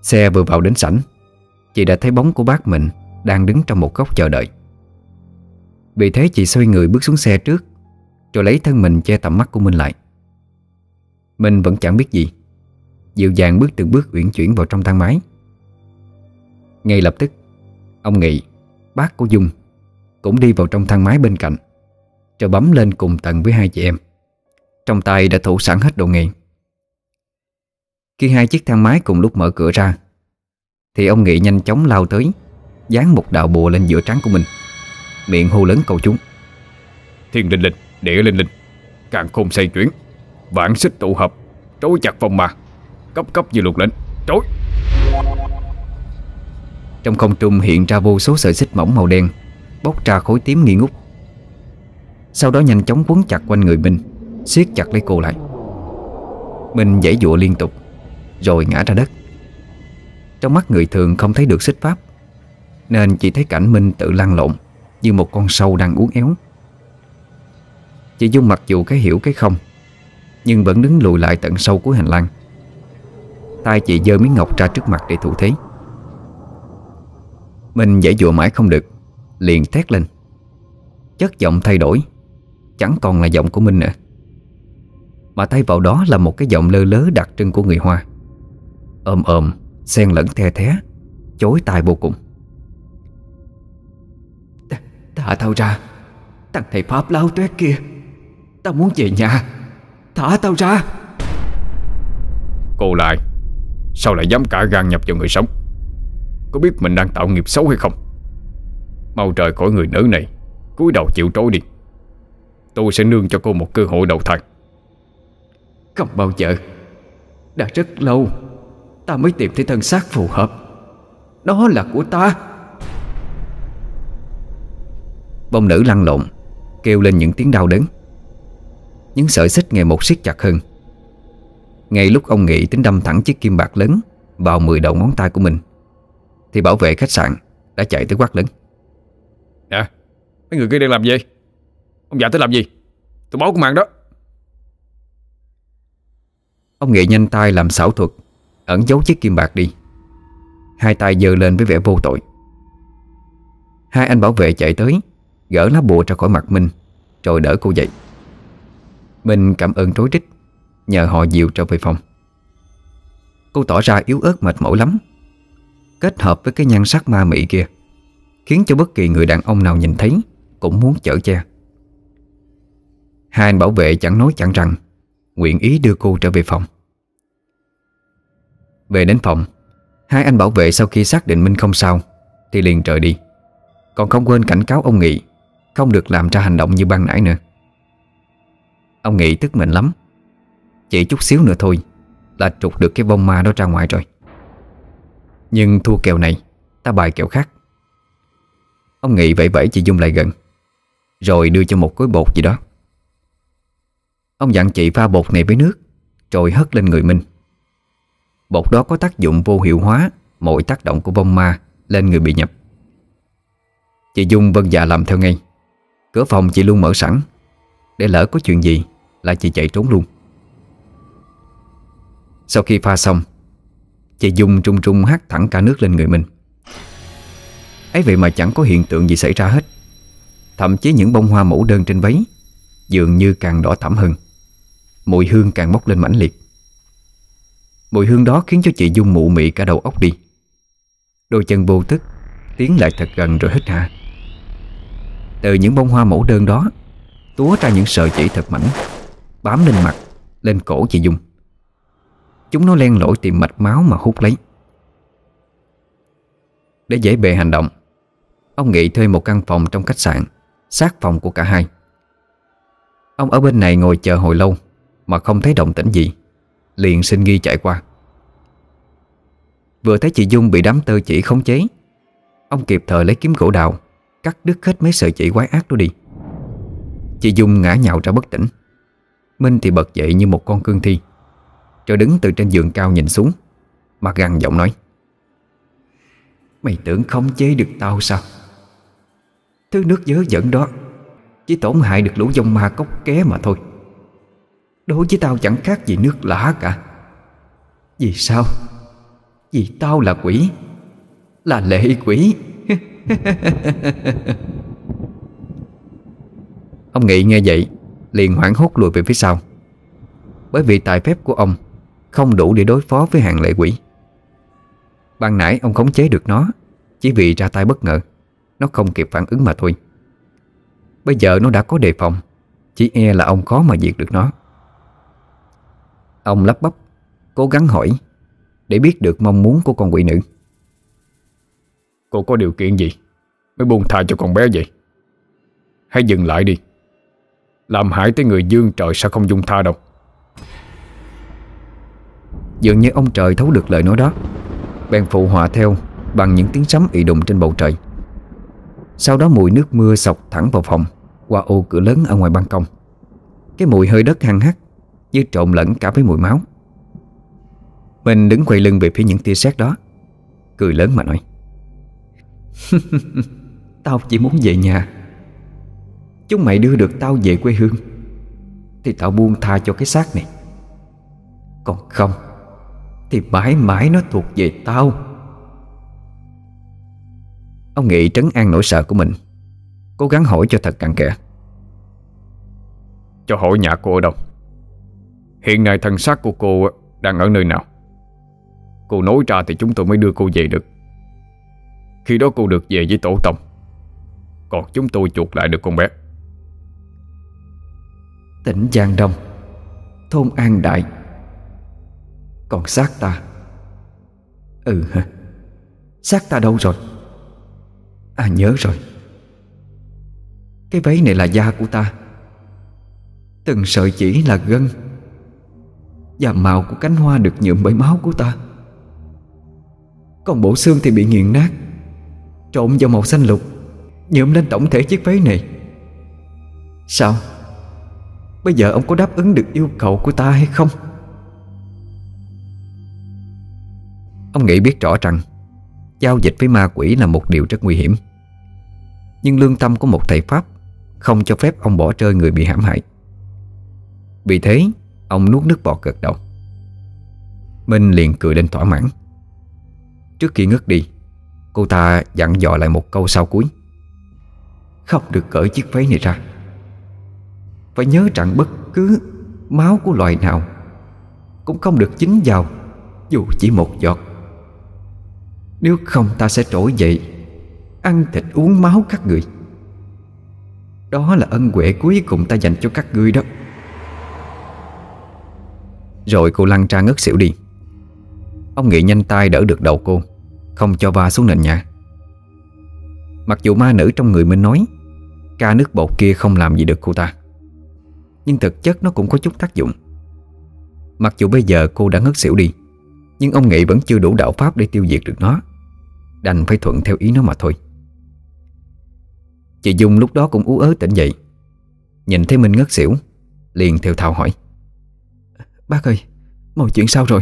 Xe vừa vào đến sảnh, Chị đã thấy bóng của bác mình Đang đứng trong một góc chờ đợi. Vì thế chị xoay người bước xuống xe trước, Rồi lấy thân mình che tầm mắt của Minh lại. Minh vẫn chẳng biết gì, Dịu dàng bước từng bước uyển chuyển vào trong thang máy. Ngay lập tức, Ông Nghị, Bác của Dung cũng đi vào trong thang máy bên cạnh. Rồi bấm lên cùng tầng với hai chị em. Trong tay đã thủ sẵn hết đồ nghề. Khi hai chiếc thang máy cùng lúc mở cửa ra Thì ông Nghị nhanh chóng lao tới Dán một đạo bùa lên giữa trán của mình. Miệng hô lớn cầu chúng. Thiên linh linh, địa linh linh Càng khôn xây chuyển Vạn xích tụ hợp Trối chặt vòng mà Cấp cấp như luật lệnh Trối Trong không trung hiện ra vô số sợi xích mỏng màu đen Bốc ra khối tím nghi ngút. Sau đó nhanh chóng quấn chặt quanh người Minh, siết chặt lấy cô lại. Minh dãy dụa liên tục, Rồi ngã ra đất. Trong mắt người thường không thấy được xích pháp, Nên chỉ thấy cảnh Minh tự lăn lộn Như một con sâu đang uốn éo. Chị Dung mặc dù cái hiểu cái không, Nhưng vẫn đứng lùi lại tận sâu cuối hành lang. Tay chị dơ miếng ngọc ra trước mặt để thủ thế. Mình dãy dụa mãi không được. Liền thét lên. Chất giọng thay đổi Chẳng còn là giọng của Minh nữa. Mà thay vào đó là một cái giọng lơ lớ đặc trưng của người Hoa. Ôm ôm Xen lẫn the thé Chối tai vô cùng. Thả tao ra Thằng thầy Pháp lao tuyết kia Tao muốn về nhà Thả tao ra. Cô lại Sao lại dám cả gan nhập vào người sống? Có biết mình đang tạo nghiệp xấu hay không Mau trời khỏi người nữ này. Cúi đầu chịu trối đi. Tôi sẽ nương cho cô một cơ hội đầu thai. Không bao giờ. Đã rất lâu Ta mới tìm thấy thân xác phù hợp. Đó là của ta. Bông nữ lăn lộn Kêu lên những tiếng đau đớn. Những sợi xích ngày một siết chặt hơn. Ngay lúc ông Nghị tính đâm thẳng chiếc kim bạc lớn Vào 10 đầu ngón tay của mình Thì bảo vệ khách sạn Đã chạy tới quát lớn Nè, Mấy người kia đang làm gì? Ông già tới làm gì? Tôi báo công an đó. Ông nghệ nhanh tay làm xảo thuật, Ẩn giấu chiếc kim bạc đi. Hai tay giơ lên với vẻ vô tội. Hai anh bảo vệ chạy tới, Gỡ lá bùa ra khỏi mặt Minh Rồi đỡ cô dậy. Minh cảm ơn trối trích Nhờ họ dìu trở về phòng. Cô tỏ ra yếu ớt mệt mỏi lắm. Kết hợp với cái nhan sắc ma mị kia Khiến cho bất kỳ người đàn ông nào nhìn thấy Cũng muốn chở che. Hai anh bảo vệ chẳng nói chẳng rằng, Nguyện ý đưa cô trở về phòng. Về đến phòng, Hai anh bảo vệ sau khi xác định Minh không sao Thì liền rời đi. Còn không quên cảnh cáo ông Nghị Không được làm ra hành động như ban nãy nữa. Ông Nghị tức mình lắm, chỉ chút xíu nữa thôi Là trục được cái bông ma đó ra ngoài rồi. Nhưng thua kèo này, Ta bài kèo khác. Ông Nghị vẫy vẫy chị Dung lại gần, Rồi đưa cho một khối bột gì đó. Ông dặn chị pha bột này với nước Rồi hất lên người Minh Bột đó có tác dụng vô hiệu hóa Mọi tác động của vong ma Lên người bị nhập. Chị Dung vân dạ làm theo ngay. Cửa phòng chị luôn mở sẵn. Để lỡ có chuyện gì Là chị chạy trốn luôn. Sau khi pha xong, Chị Dung trung trung hát thẳng cả nước lên người mình ấy vậy mà chẳng có hiện tượng gì xảy ra hết. Thậm chí những bông hoa mẫu đơn trên váy Dường như càng đỏ thẳm hơn. Mùi hương càng bốc lên mãnh liệt. Mùi hương đó khiến cho chị Dung mụ mị cả đầu óc đi. Đôi chân vô thức Tiến lại thật gần rồi hít hà. Từ những bông hoa mẫu đơn đó Túa ra những sợi chỉ thật mảnh Bám lên mặt, lên cổ chị Dung. Chúng nó len lỏi tìm mạch máu mà hút lấy. Để dễ bề hành động Ông Nghị thuê một căn phòng trong khách sạn, Sát phòng của cả hai. Ông ở bên này ngồi chờ hồi lâu, Mà không thấy động tĩnh gì, Liền xin nghi chạy qua. Vừa thấy chị Dung bị đám tơ chỉ khống chế, Ông kịp thời lấy kiếm gỗ đào, Cắt đứt hết mấy sợi chỉ quái ác đó đi. Chị Dung ngã nhào ra bất tỉnh. Minh thì bật dậy như một con cương thi, Rồi đứng từ trên giường cao nhìn xuống mặt gằn giọng nói, Mày tưởng khống chế được tao sao? Thứ nước dớ dẫn đó. Chỉ tổn hại được lũ dông ma cốc ké mà thôi. Đối với tao chẳng khác gì nước lã cả. Vì sao? Vì tao là quỷ. Là lệ quỷ. *laughs* Ông Nghị nghe vậy, Liền hoảng hốt lùi về phía sau. Bởi vì tài phép của ông Không đủ để đối phó với hàng lệ quỷ. Ban nãy ông khống chế được nó Chỉ vì ra tay bất ngờ. Nó không kịp phản ứng mà thôi. Bây giờ nó đã có đề phòng. Chỉ e là ông khó mà diệt được nó. Ông lắp bắp Cố gắng hỏi Để biết được mong muốn của con quỷ nữ. Cô có điều kiện gì Mới buông tha cho con bé vậy? Hãy dừng lại đi. Làm hại tới người dương trời sao không dung tha đâu. Dường như ông trời thấu được lời nói đó. Bèn phụ họa theo Bằng những tiếng sấm ị đùng trên bầu trời sau đó mùi nước mưa sọc thẳng vào phòng, Qua ô cửa lớn ở ngoài ban công. Cái mùi hơi đất hăng hắc, Như trộn lẫn cả với mùi máu. Mình đứng quay lưng về phía những tia sét đó, Cười lớn mà nói, *laughs* Tao chỉ muốn về nhà. Chúng mày đưa được tao về quê hương, Thì tao buông tha cho cái xác này. Còn không, Thì mãi mãi nó thuộc về tao. Ông Nghị trấn an nỗi sợ của mình. Cố gắng hỏi cho thật cặn kẽ. Cho hỏi nhà cô ở đâu? Hiện nay thân xác của cô đang ở nơi nào? Cô nói ra thì chúng tôi mới đưa cô về được. Khi đó cô được về với tổ tông. Còn chúng tôi chuột lại được con bé. Tỉnh Giang Đông Thôn An Đại. Còn xác ta? Ừ hả? Xác ta đâu rồi À nhớ rồi. Cái váy này là da của ta. Từng sợi chỉ là gân. Và màu của cánh hoa được nhuộm bởi máu của ta. Còn bộ xương thì bị nghiền nát, Trộn vào màu xanh lục, Nhuộm lên tổng thể chiếc váy này. Sao? Bây giờ ông có đáp ứng được yêu cầu của ta hay không? Ông nghĩ biết rõ rằng, Giao dịch với ma quỷ là một điều rất nguy hiểm. Nhưng lương tâm của một thầy Pháp Không cho phép ông bỏ rơi người bị hãm hại. Vì thế, Ông nuốt nước bọt gật đầu. Minh liền cười lên thỏa mãn. Trước khi ngất đi, Cô ta dặn dò lại một câu sau cuối. Không được cởi chiếc váy này ra. Phải nhớ rằng bất cứ máu của loài nào Cũng không được chính vào, Dù chỉ một giọt. Nếu không ta sẽ trỗi dậy Ăn thịt uống máu các người. Đó là ân huệ cuối cùng ta dành cho các ngươi đó. Rồi cô lăn ra ngất xỉu đi. Ông Nghị nhanh tay đỡ được đầu cô, Không cho va xuống nền nhà. Mặc dù ma nữ trong người mình nói, Ca nước bột kia không làm gì được cô ta, Nhưng thực chất nó cũng có chút tác dụng. Mặc dù bây giờ cô đã ngất xỉu đi, Nhưng ông Nghị vẫn chưa đủ đạo pháp để tiêu diệt được nó, Đành phải thuận theo ý nó mà thôi. Chị Dung lúc đó cũng ú ớ tỉnh dậy. Nhìn thấy Minh ngất xỉu Liền theo thào hỏi. Bác ơi, mọi chuyện sao rồi?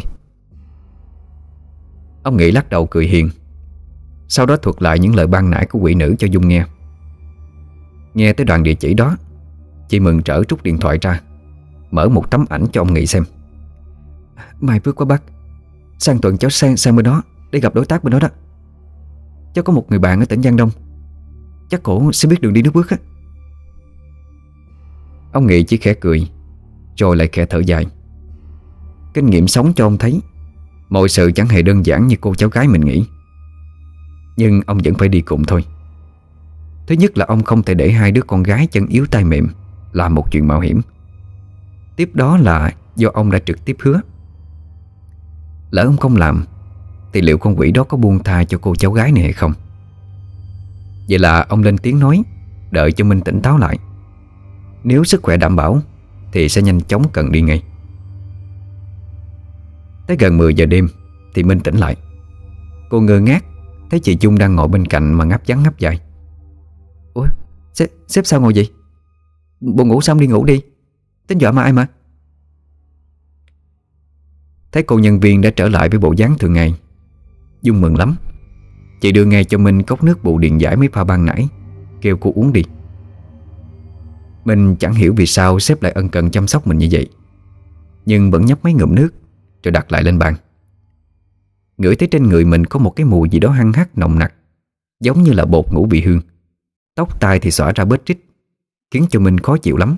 Ông Nghị lắc đầu cười hiền Sau đó thuật lại những lời ban nãy của quỷ nữ cho Dung nghe. Nghe tới đoạn địa chỉ đó Chị mừng trở rút điện thoại ra Mở một tấm ảnh cho ông Nghị xem. Mai phước quá bác Sang tuần cháu sang sang bên đó Để gặp đối tác bên đó đó. Cháu có một người bạn ở tỉnh Giang Đông Chắc cổ sẽ biết đường đi nước bước á. Ông Nghị chỉ khẽ cười, Rồi lại khẽ thở dài. Kinh nghiệm sống cho ông thấy, Mọi sự chẳng hề đơn giản như cô cháu gái mình nghĩ. Nhưng ông vẫn phải đi cùng thôi. Thứ nhất là ông không thể để hai đứa con gái chân yếu tay mềm Làm một chuyện mạo hiểm. Tiếp đó là do ông đã trực tiếp hứa. Lỡ ông không làm, Thì liệu con quỷ đó có buông tha cho cô cháu gái này hay không? Vậy là ông lên tiếng nói Đợi cho Minh tỉnh táo lại. Nếu sức khỏe đảm bảo Thì sẽ nhanh chóng cần đi ngay. Tới gần 10 giờ đêm Thì Minh tỉnh lại. Cô ngơ ngác Thấy chị Dung đang ngồi bên cạnh mà ngáp trắng ngáp dài. Ủa sếp, sếp sao ngồi vậy? Bộ ngủ xong đi ngủ đi. Tính dọa mà ai mà? Thấy cô nhân viên đã trở lại với bộ dáng thường ngày Dung mừng lắm. Chị đưa ngay cho Minh cốc nước bù điện giải mấy pha ban nãy, Kêu cô uống đi. Mình chẳng hiểu vì sao sếp lại ân cần chăm sóc mình như vậy, Nhưng vẫn nhấp mấy ngụm nước Rồi đặt lại lên bàn. Ngửi thấy trên người mình có một cái mùi gì đó hăng hắc, nồng nặc, Giống như là bột ngủ bị hương. Tóc tai thì xõa ra bết trích Khiến cho mình khó chịu lắm.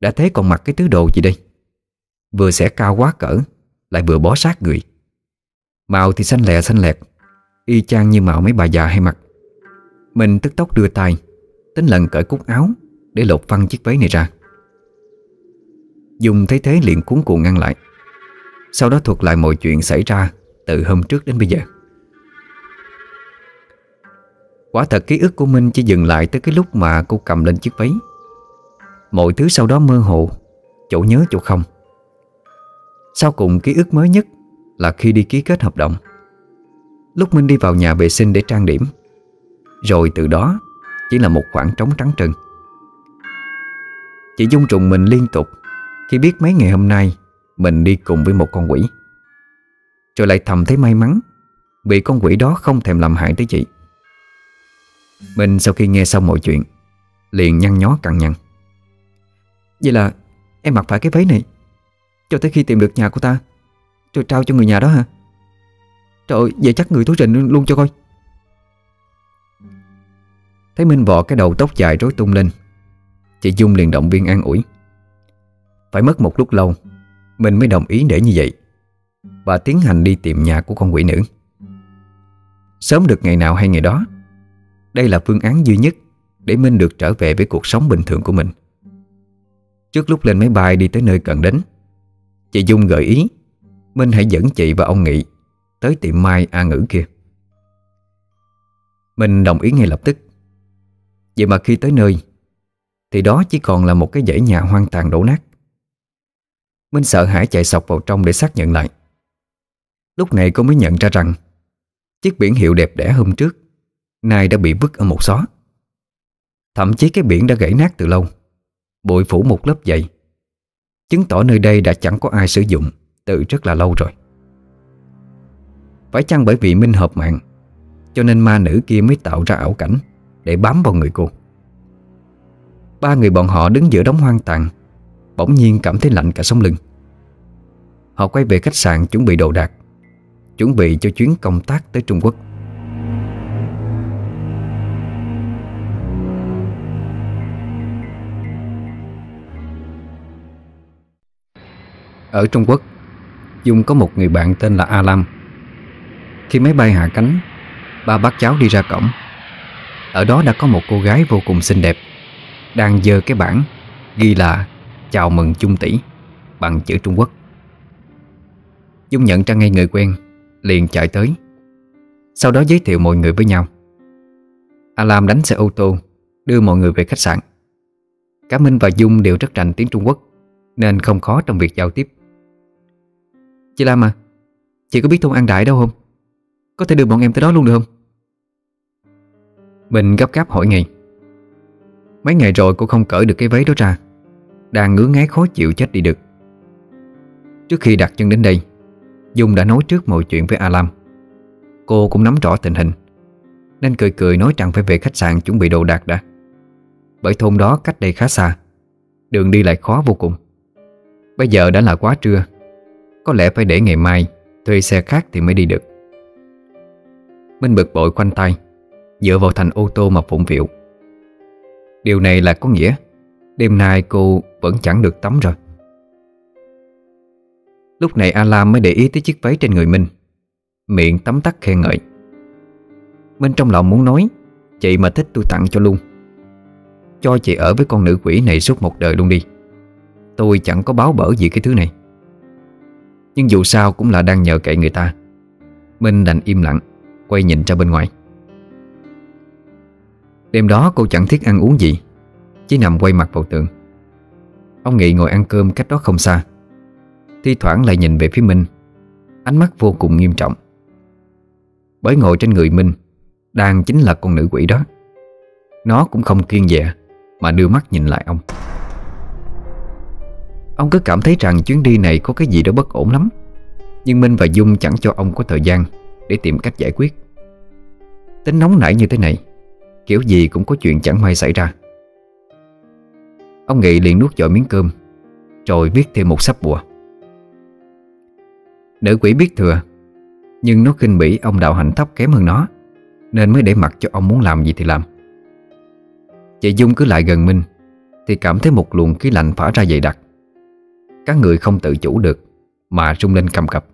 Đã thế còn mặc cái thứ đồ gì đây? Vừa sẽ cao quá cỡ, Lại vừa bó sát người. Màu thì xanh lè xanh lẹt Y chang như mạo mấy bà già hay mặc Mình tức tốc đưa tay, Tính lần cởi cúc áo Để lột phăng chiếc váy này ra. Dùng thấy thế liền cuốn cuồng ngăn lại. Sau đó thuật lại mọi chuyện xảy ra Từ hôm trước đến bây giờ. Quả thật ký ức của Minh chỉ dừng lại Tới cái lúc mà cô cầm lên chiếc váy. Mọi thứ sau đó mơ hồ, Chỗ nhớ chỗ không. Sau cùng ký ức mới nhất Là khi đi ký kết hợp đồng. Lúc Minh đi vào nhà vệ sinh để trang điểm. Rồi từ đó, Chỉ là một khoảng trống trắng trừng Chị Dung trùng mình liên tục. Khi biết mấy ngày hôm nay, Mình đi cùng với một con quỷ. Rồi lại thầm thấy may mắn, Vì con quỷ đó không thèm làm hại tới chị. Mình sau khi nghe xong mọi chuyện, Liền nhăn nhó cằn nhằn. Vậy là em mặc phải cái váy này, Cho tới khi tìm được nhà của ta, Rồi trao cho người nhà đó hả? Trời ơi, vậy chắc người thú rình luôn cho coi. Thấy Minh vọ cái đầu tóc dài rối tung lên Chị Dung liền động viên an ủi. Phải mất một lúc lâu Mình mới đồng ý để như vậy Và tiến hành đi tìm nhà của con quỷ nữ. Sớm được ngày nào hay ngày đó Đây là phương án duy nhất Để Minh được trở về với cuộc sống bình thường của mình. Trước lúc lên máy bay đi tới nơi cần đến Chị Dung gợi ý Minh hãy dẫn chị và ông Nghị Tới tiệm Mai A Ngữ kia. Mình đồng ý ngay lập tức. Vậy mà khi tới nơi, Thì đó chỉ còn là một cái dãy nhà hoang tàn đổ nát. Minh sợ hãi chạy sọc vào trong để xác nhận lại. Lúc này cô mới nhận ra rằng, Chiếc biển hiệu đẹp đẽ hôm trước, Nay đã bị vứt ở một xó. Thậm chí cái biển đã gãy nát từ lâu, Bụi phủ một lớp dày, Chứng tỏ nơi đây đã chẳng có ai sử dụng Từ rất là lâu rồi phải chăng bởi vì Minh hợp mạng, Cho nên ma nữ kia mới tạo ra ảo cảnh Để bám vào người cô. Ba người bọn họ đứng giữa đống hoang tàn, Bỗng nhiên cảm thấy lạnh cả sống lưng. Họ quay về khách sạn chuẩn bị đồ đạc, Chuẩn bị cho chuyến công tác tới Trung Quốc. Ở Trung Quốc, Dung có một người bạn tên là A Lam khi máy bay hạ cánh, Ba bác cháu đi ra cổng. Ở đó đã có một cô gái vô cùng xinh đẹp, Đang dơ cái bảng Ghi là Chào mừng Chung tỷ Bằng chữ Trung Quốc. Dung nhận ra ngay người quen, Liền chạy tới, Sau đó giới thiệu mọi người với nhau. Alam đánh xe ô tô Đưa mọi người về khách sạn. Cả Minh và Dung đều rất rành tiếng Trung Quốc, Nên không khó trong việc giao tiếp. Chị Lam à Chị có biết thôn An Đại đâu không? Có thể đưa bọn em tới đó luôn được không? Mình gấp gáp hỏi ngay. Mấy ngày rồi cô không cởi được cái váy đó ra. Đang ngứa ngáy khó chịu chết đi được. Trước khi đặt chân đến đây, Dung đã nói trước mọi chuyện với Alam. Cô cũng nắm rõ tình hình, Nên cười cười nói rằng phải về khách sạn chuẩn bị đồ đạc đã. Bởi thôn đó cách đây khá xa, Đường đi lại khó vô cùng. Bây giờ đã là quá trưa, Có lẽ phải để ngày mai Thuê xe khác thì mới đi được. Minh bực bội khoanh tay, Dựa vào thành ô tô mà phụng việu Điều này là có nghĩa, Đêm nay cô vẫn chẳng được tắm rồi. Lúc này Alam mới để ý tới chiếc váy trên người Minh. Miệng tắm tắt khen ngợi. Minh trong lòng muốn nói, Chị mà thích tôi tặng cho luôn. Cho chị ở với con nữ quỷ này suốt một đời luôn đi. Tôi chẳng có báo bở gì cái thứ này. Nhưng dù sao cũng là đang nhờ cậy người ta. Minh đành im lặng. Quay nhìn ra bên ngoài. Đêm đó cô chẳng thiết ăn uống gì, Chỉ nằm quay mặt vào tường. Ông Nghị ngồi ăn cơm cách đó không xa. Thi thoảng lại nhìn về phía Minh, Ánh mắt vô cùng nghiêm trọng. Bởi ngồi trên người Minh, Đang chính là con nữ quỷ đó. Nó cũng không kiên dè Mà đưa mắt nhìn lại ông. Ông cứ cảm thấy rằng chuyến đi này có cái gì đó bất ổn lắm. Nhưng Minh và Dung chẳng cho ông có thời gian để tìm cách giải quyết. Tính nóng nảy như thế này, Kiểu gì cũng có chuyện chẳng may xảy ra. Ông Nghị liền nuốt dội miếng cơm, Rồi viết thêm một sắp bùa. Nữ quỷ biết thừa, Nhưng nó khinh bỉ ông đạo hạnh thấp kém hơn nó, Nên mới để mặc cho ông muốn làm gì thì làm. Chị Dung cứ lại gần Minh Thì cảm thấy một luồng khí lạnh phả ra dày đặc. Các người không tự chủ được, Mà rung lên cầm cập.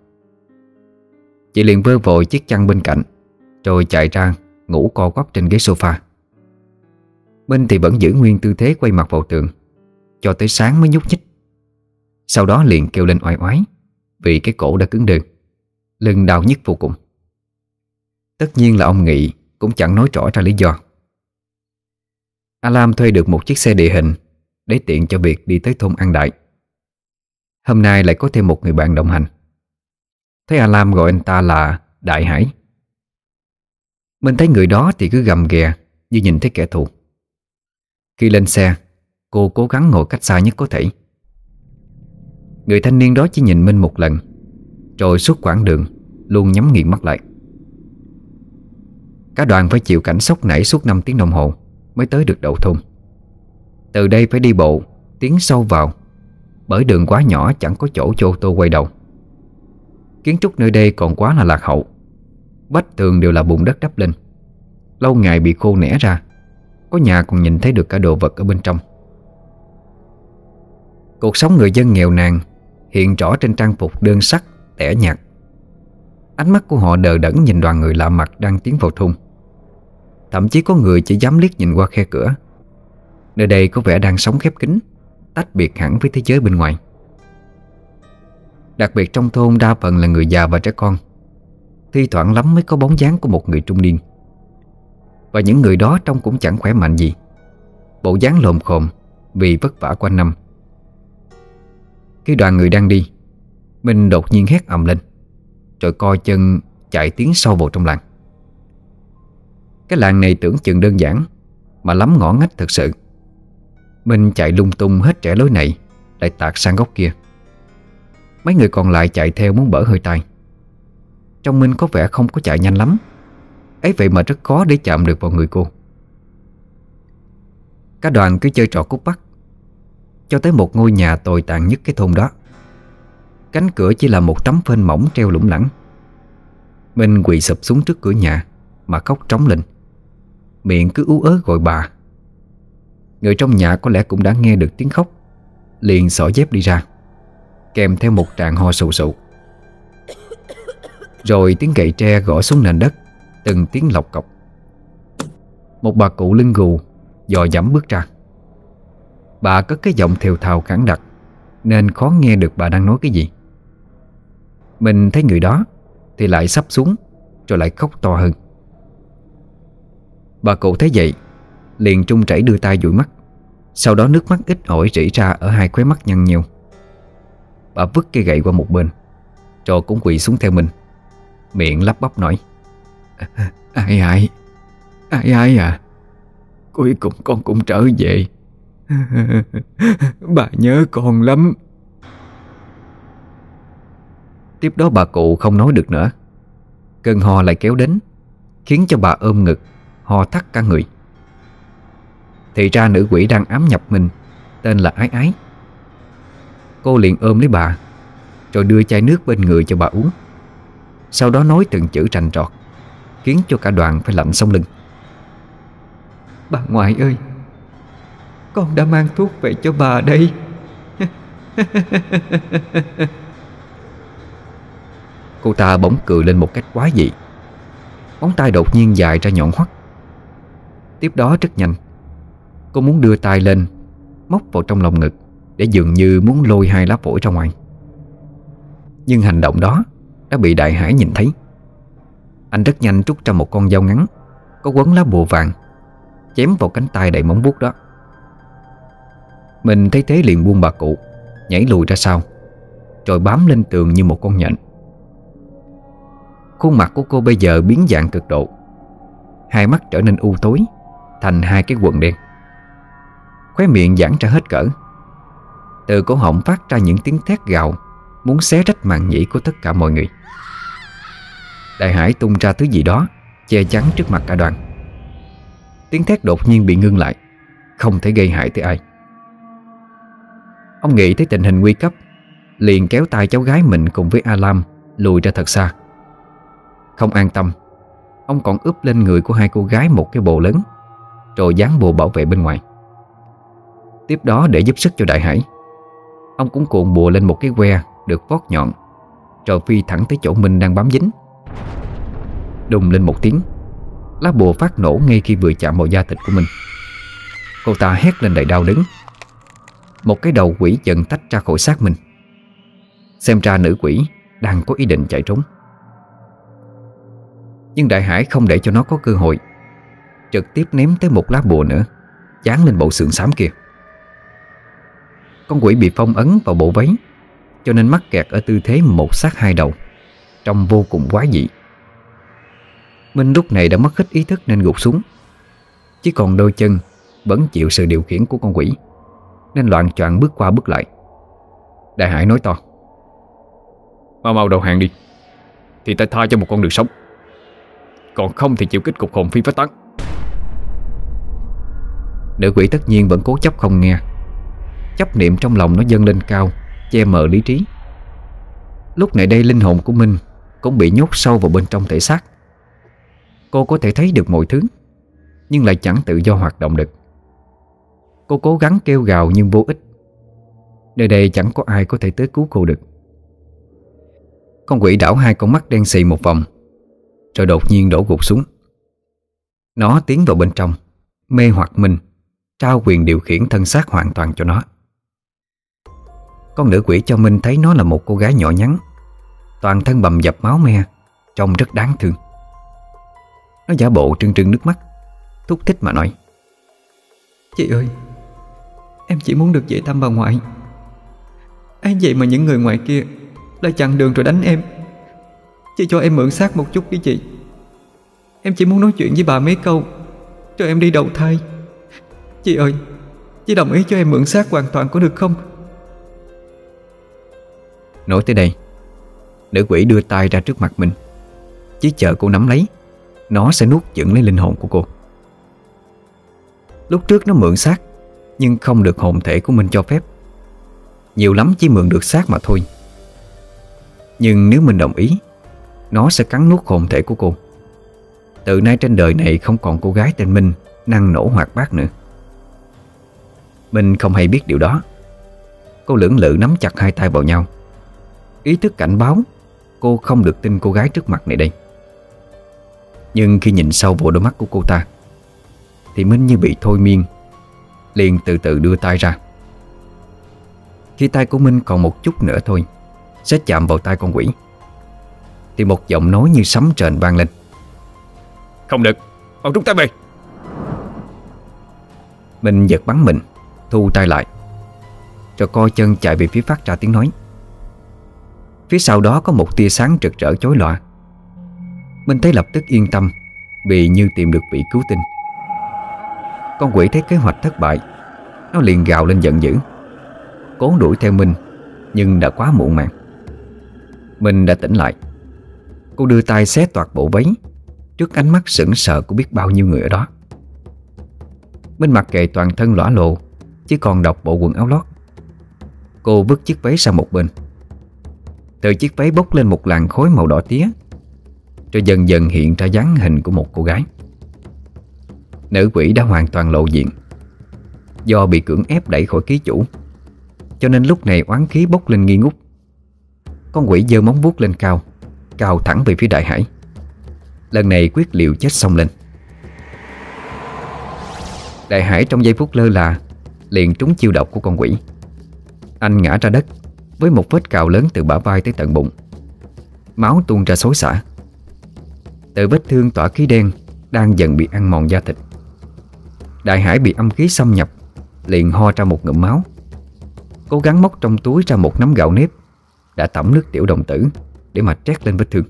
Chị liền vơ vội chiếc chăn bên cạnh, Rồi chạy ra Ngủ co quắp trên ghế sofa. Minh thì vẫn giữ nguyên tư thế quay mặt vào tường, Cho tới sáng mới nhúc nhích. Sau đó liền kêu lên oai oái, Vì cái cổ đã cứng đờ Lưng đau nhức vô cùng. Tất nhiên là ông Nghị Cũng chẳng nói rõ ra lý do. Alam thuê được một chiếc xe địa hình Để tiện cho việc đi tới thôn An Đại. Hôm nay lại có thêm một người bạn đồng hành. Thấy Alam gọi anh ta là Đại Hải. Mình thấy người đó thì cứ gầm ghè Như nhìn thấy kẻ thù. Khi lên xe, Cô cố gắng ngồi cách xa nhất có thể. Người thanh niên đó chỉ nhìn Minh một lần, Rồi suốt quãng đường Luôn nhắm nghiền mắt lại. Cả đoàn phải chịu cảnh sốc nảy suốt 5 tiếng đồng hồ Mới tới được đầu thôn. Từ đây phải đi bộ, Tiến sâu vào, Bởi đường quá nhỏ chẳng có chỗ cho ô tô quay đầu. Kiến trúc nơi đây còn quá là lạc hậu. Vách tường đều là bùn đất đắp lên. Lâu ngày bị khô nẻ ra, Có nhà còn nhìn thấy được cả đồ vật ở bên trong. Cuộc sống người dân nghèo nàn Hiện rõ trên trang phục đơn sắc, Tẻ nhạt. Ánh mắt của họ đờ đẫn nhìn đoàn người lạ mặt Đang tiến vào thung. Thậm chí có người chỉ dám liếc nhìn qua khe cửa. Nơi đây có vẻ đang sống khép kín, Tách biệt hẳn với thế giới bên ngoài. Đặc biệt trong thôn đa phần là người già và trẻ con. Thi thoảng lắm mới có bóng dáng của một người trung niên. Và những người đó trông cũng chẳng khỏe mạnh gì. Bộ dáng lồm khồm Vì vất vả quanh năm. Khi đoàn người đang đi, Minh đột nhiên hét ầm lên, Rồi co chân chạy tiến sâu vào trong làng. Cái làng này tưởng chừng đơn giản, Mà lắm ngõ ngách thật sự. Minh chạy lung tung hết trẻ lối này, Lại tạt sang góc kia. Mấy người còn lại chạy theo muốn bở hơi tay. Trong Minh có vẻ không có chạy nhanh lắm. Ấy vậy mà rất khó để chạm được vào người cô. Cả đoàn cứ chơi trò cút bắt, Cho tới một ngôi nhà tồi tàn nhất cái thôn đó. Cánh cửa chỉ là một tấm phên mỏng treo lủng lẳng. Minh quỳ sụp xuống trước cửa nhà Mà khóc trống lên. Miệng cứ ú ớ gọi bà. Người trong nhà có lẽ cũng đã nghe được tiếng khóc, Liền xỏ dép đi ra. Kèm theo một tràng ho sụ sụ. Rồi tiếng gậy tre gõ xuống nền đất, Từng tiếng lọc cọc. Một bà cụ lưng gù, Dò dẫm bước ra. Bà có cái giọng thều thào khẳng đặc, Nên khó nghe được bà đang nói cái gì. Mình thấy người đó, Thì lại sắp xuống, Rồi lại khóc to hơn. Bà cụ thấy vậy, Liền trung chảy đưa tay dụi mắt. Sau đó nước mắt ít ỏi rỉ ra Ở hai khóe mắt nhăn nhiều. Bà vứt cây gậy qua một bên. Rồi cũng quỳ xuống theo mình. Miệng lắp bắp nói. *laughs* Ai ai? Ai ai à? Cuối cùng con cũng trở về. *laughs* Bà nhớ con lắm. Tiếp đó bà cụ không nói được nữa. Cơn ho lại kéo đến Khiến cho bà ôm ngực Ho thắt cả người. Thì ra nữ quỷ đang ám nhập mình Tên là Ái Ái Cô liền ôm lấy bà, Rồi đưa chai nước bên người cho bà uống. Sau đó nói từng chữ rành trọt Khiến cho cả đoàn phải lạnh sống lưng. Bà ngoại ơi, Con đã mang thuốc về cho bà đây. *laughs* Cô ta bỗng cười lên một cách quá dị. Móng tay đột nhiên dài ra nhọn hoắt. Tiếp đó rất nhanh. Cô muốn đưa tay lên, Móc vào trong lòng ngực. Để dường như muốn lôi hai lá phổi ra ngoài. Nhưng hành động đó Đã bị đại hải nhìn thấy. Anh rất nhanh rút ra một con dao ngắn, Có quấn lá bùa vàng, Chém vào cánh tay đầy móng vuốt đó. Mình thấy thế liền buông bà cụ, Nhảy lùi ra sau, Rồi bám lên tường như một con nhện. Khuôn mặt của cô bây giờ biến dạng cực độ. Hai mắt trở nên u tối, Thành hai cái quần đen. Khóe miệng giãn ra hết cỡ. Từ cổ họng phát ra những tiếng thét gào, Muốn xé rách màn nhĩ của tất cả mọi người. Đại hải tung ra thứ gì đó, Che chắn trước mặt cả đoàn. Tiếng thét đột nhiên bị ngưng lại, Không thể gây hại tới ai. Ông nghĩ tới tình hình nguy cấp, Liền kéo tay cháu gái mình cùng với A Lùi ra thật xa. Không an tâm, Ông còn ướp lên người của hai cô gái một cái bồ lớn, Rồi dán bồ bảo vệ bên ngoài. Tiếp đó để giúp sức cho đại hải. Ông cũng cuộn bùa lên một cái que Được vót nhọn. Rồi phi thẳng tới chỗ Minh đang bám dính. Đùng lên một tiếng, Lá bùa phát nổ ngay khi vừa chạm vào da thịt của mình. Cô ta hét lên đầy đau đớn. Một cái đầu quỷ dần tách ra khỏi xác mình. Xem ra nữ quỷ Đang có ý định chạy trốn. Nhưng đại hải không để cho nó có cơ hội. Trực tiếp ném tới một lá bùa nữa, Dán lên bộ xương xám kia. Con quỷ bị phong ấn vào bộ váy, Cho nên mắc kẹt ở tư thế một sát hai đầu, Trông vô cùng quá dị. Minh lúc này đã mất hết ý thức nên gục xuống Chỉ còn đôi chân Vẫn chịu sự điều khiển của con quỷ, Nên loạn choạng bước qua bước lại. Đại Hải nói to, Mau mau đầu hàng đi, Thì ta tha cho một con đường sống. Còn không thì chịu kích cục hồn phi phách tán. Nữ quỷ tất nhiên vẫn cố chấp không nghe Chấp niệm trong lòng nó dâng lên cao, Che mờ lý trí. Lúc này đây linh hồn của Minh Cũng bị nhốt sâu vào bên trong thể xác. Cô có thể thấy được mọi thứ, Nhưng lại chẳng tự do hoạt động được. Cô cố gắng kêu gào nhưng vô ích. Nơi đây chẳng có ai có thể tới cứu cô được. Con quỷ đảo hai con mắt đen xì một vòng, Rồi đột nhiên đổ gục xuống. Nó tiến vào bên trong, Mê hoặc mình, Trao quyền điều khiển thân xác hoàn toàn cho nó. Con nữ quỷ cho Minh thấy nó là một cô gái nhỏ nhắn. Toàn thân bầm dập máu me, Trông rất đáng thương. Nó giả bộ trưng trưng nước mắt, Thúc thích mà nói. Chị ơi, Em chỉ muốn được về thăm bà ngoại. Ai vậy mà những người ngoài kia Lại chặn đường rồi đánh em. Chị cho em mượn xác một chút đi chị. Em chỉ muốn nói chuyện với bà mấy câu, cho em đi đầu thai. Chị ơi, Chị đồng ý cho em mượn xác hoàn toàn có được không? Nói tới đây, Nữ quỷ đưa tay ra trước mặt mình. Chỉ chờ cô nắm lấy, Nó sẽ nuốt chửng lấy linh hồn của cô. Lúc trước nó mượn xác, Nhưng không được hồn thể của mình cho phép. Nhiều lắm chỉ mượn được xác mà thôi. Nhưng nếu mình đồng ý, Nó sẽ cắn nuốt hồn thể của cô. Từ nay trên đời này không còn cô gái tên Minh Năng nổ hoạt bát nữa. Minh không hay biết điều đó. Cô lưỡng lự nắm chặt hai tay vào nhau. Ý thức cảnh báo Cô không được tin cô gái trước mặt này đây. Nhưng khi nhìn sâu vào đôi mắt của cô ta Thì Minh như bị thôi miên Liền từ từ đưa tay ra. Khi tay của Minh còn một chút nữa thôi Sẽ chạm vào tay con quỷ Thì một giọng nói như sấm trền vang lên. Không được Ông rút tay về. Minh giật bắn mình Thu tay lại Rồi co chân chạy về phía phát ra tiếng nói Phía sau đó có một tia sáng rực rỡ chói loạn, Minh thấy lập tức yên tâm Vì như tìm được vị cứu tinh. Con quỷ thấy kế hoạch thất bại Nó liền gào lên giận dữ. Cố đuổi theo Minh Nhưng đã quá muộn màng. Minh đã tỉnh lại. Cô đưa tay xé toạc bộ váy Trước ánh mắt sững sờ của biết bao nhiêu người ở đó. Minh mặc kệ toàn thân lõa lộ Chỉ còn đọc bộ quần áo lót. Cô vứt chiếc váy sang một bên. Từ chiếc váy bốc lên một làn khối màu đỏ tía Rồi dần dần hiện ra dáng hình của một cô gái. Nữ quỷ đã hoàn toàn lộ diện, Do bị cưỡng ép đẩy khỏi ký chủ, Cho nên lúc này oán khí bốc lên nghi ngút. Con quỷ giơ móng vuốt lên cao Cao thẳng về phía đại hải. Lần này quyết liệu chết xong lên. Đại Hải trong giây phút lơ là, Liền trúng chiêu độc của con quỷ. Anh ngã ra đất. Với một vết cào lớn từ bả vai tới tận bụng. Máu tuôn ra xối xả. Từ vết thương tỏa khí đen Đang dần bị ăn mòn da thịt. Đại Hải bị âm khí xâm nhập, Liền ho ra một ngụm máu. Cố gắng móc trong túi ra một nắm gạo nếp, Đã tẩm nước tiểu đồng tử Để mà trét lên vết thương.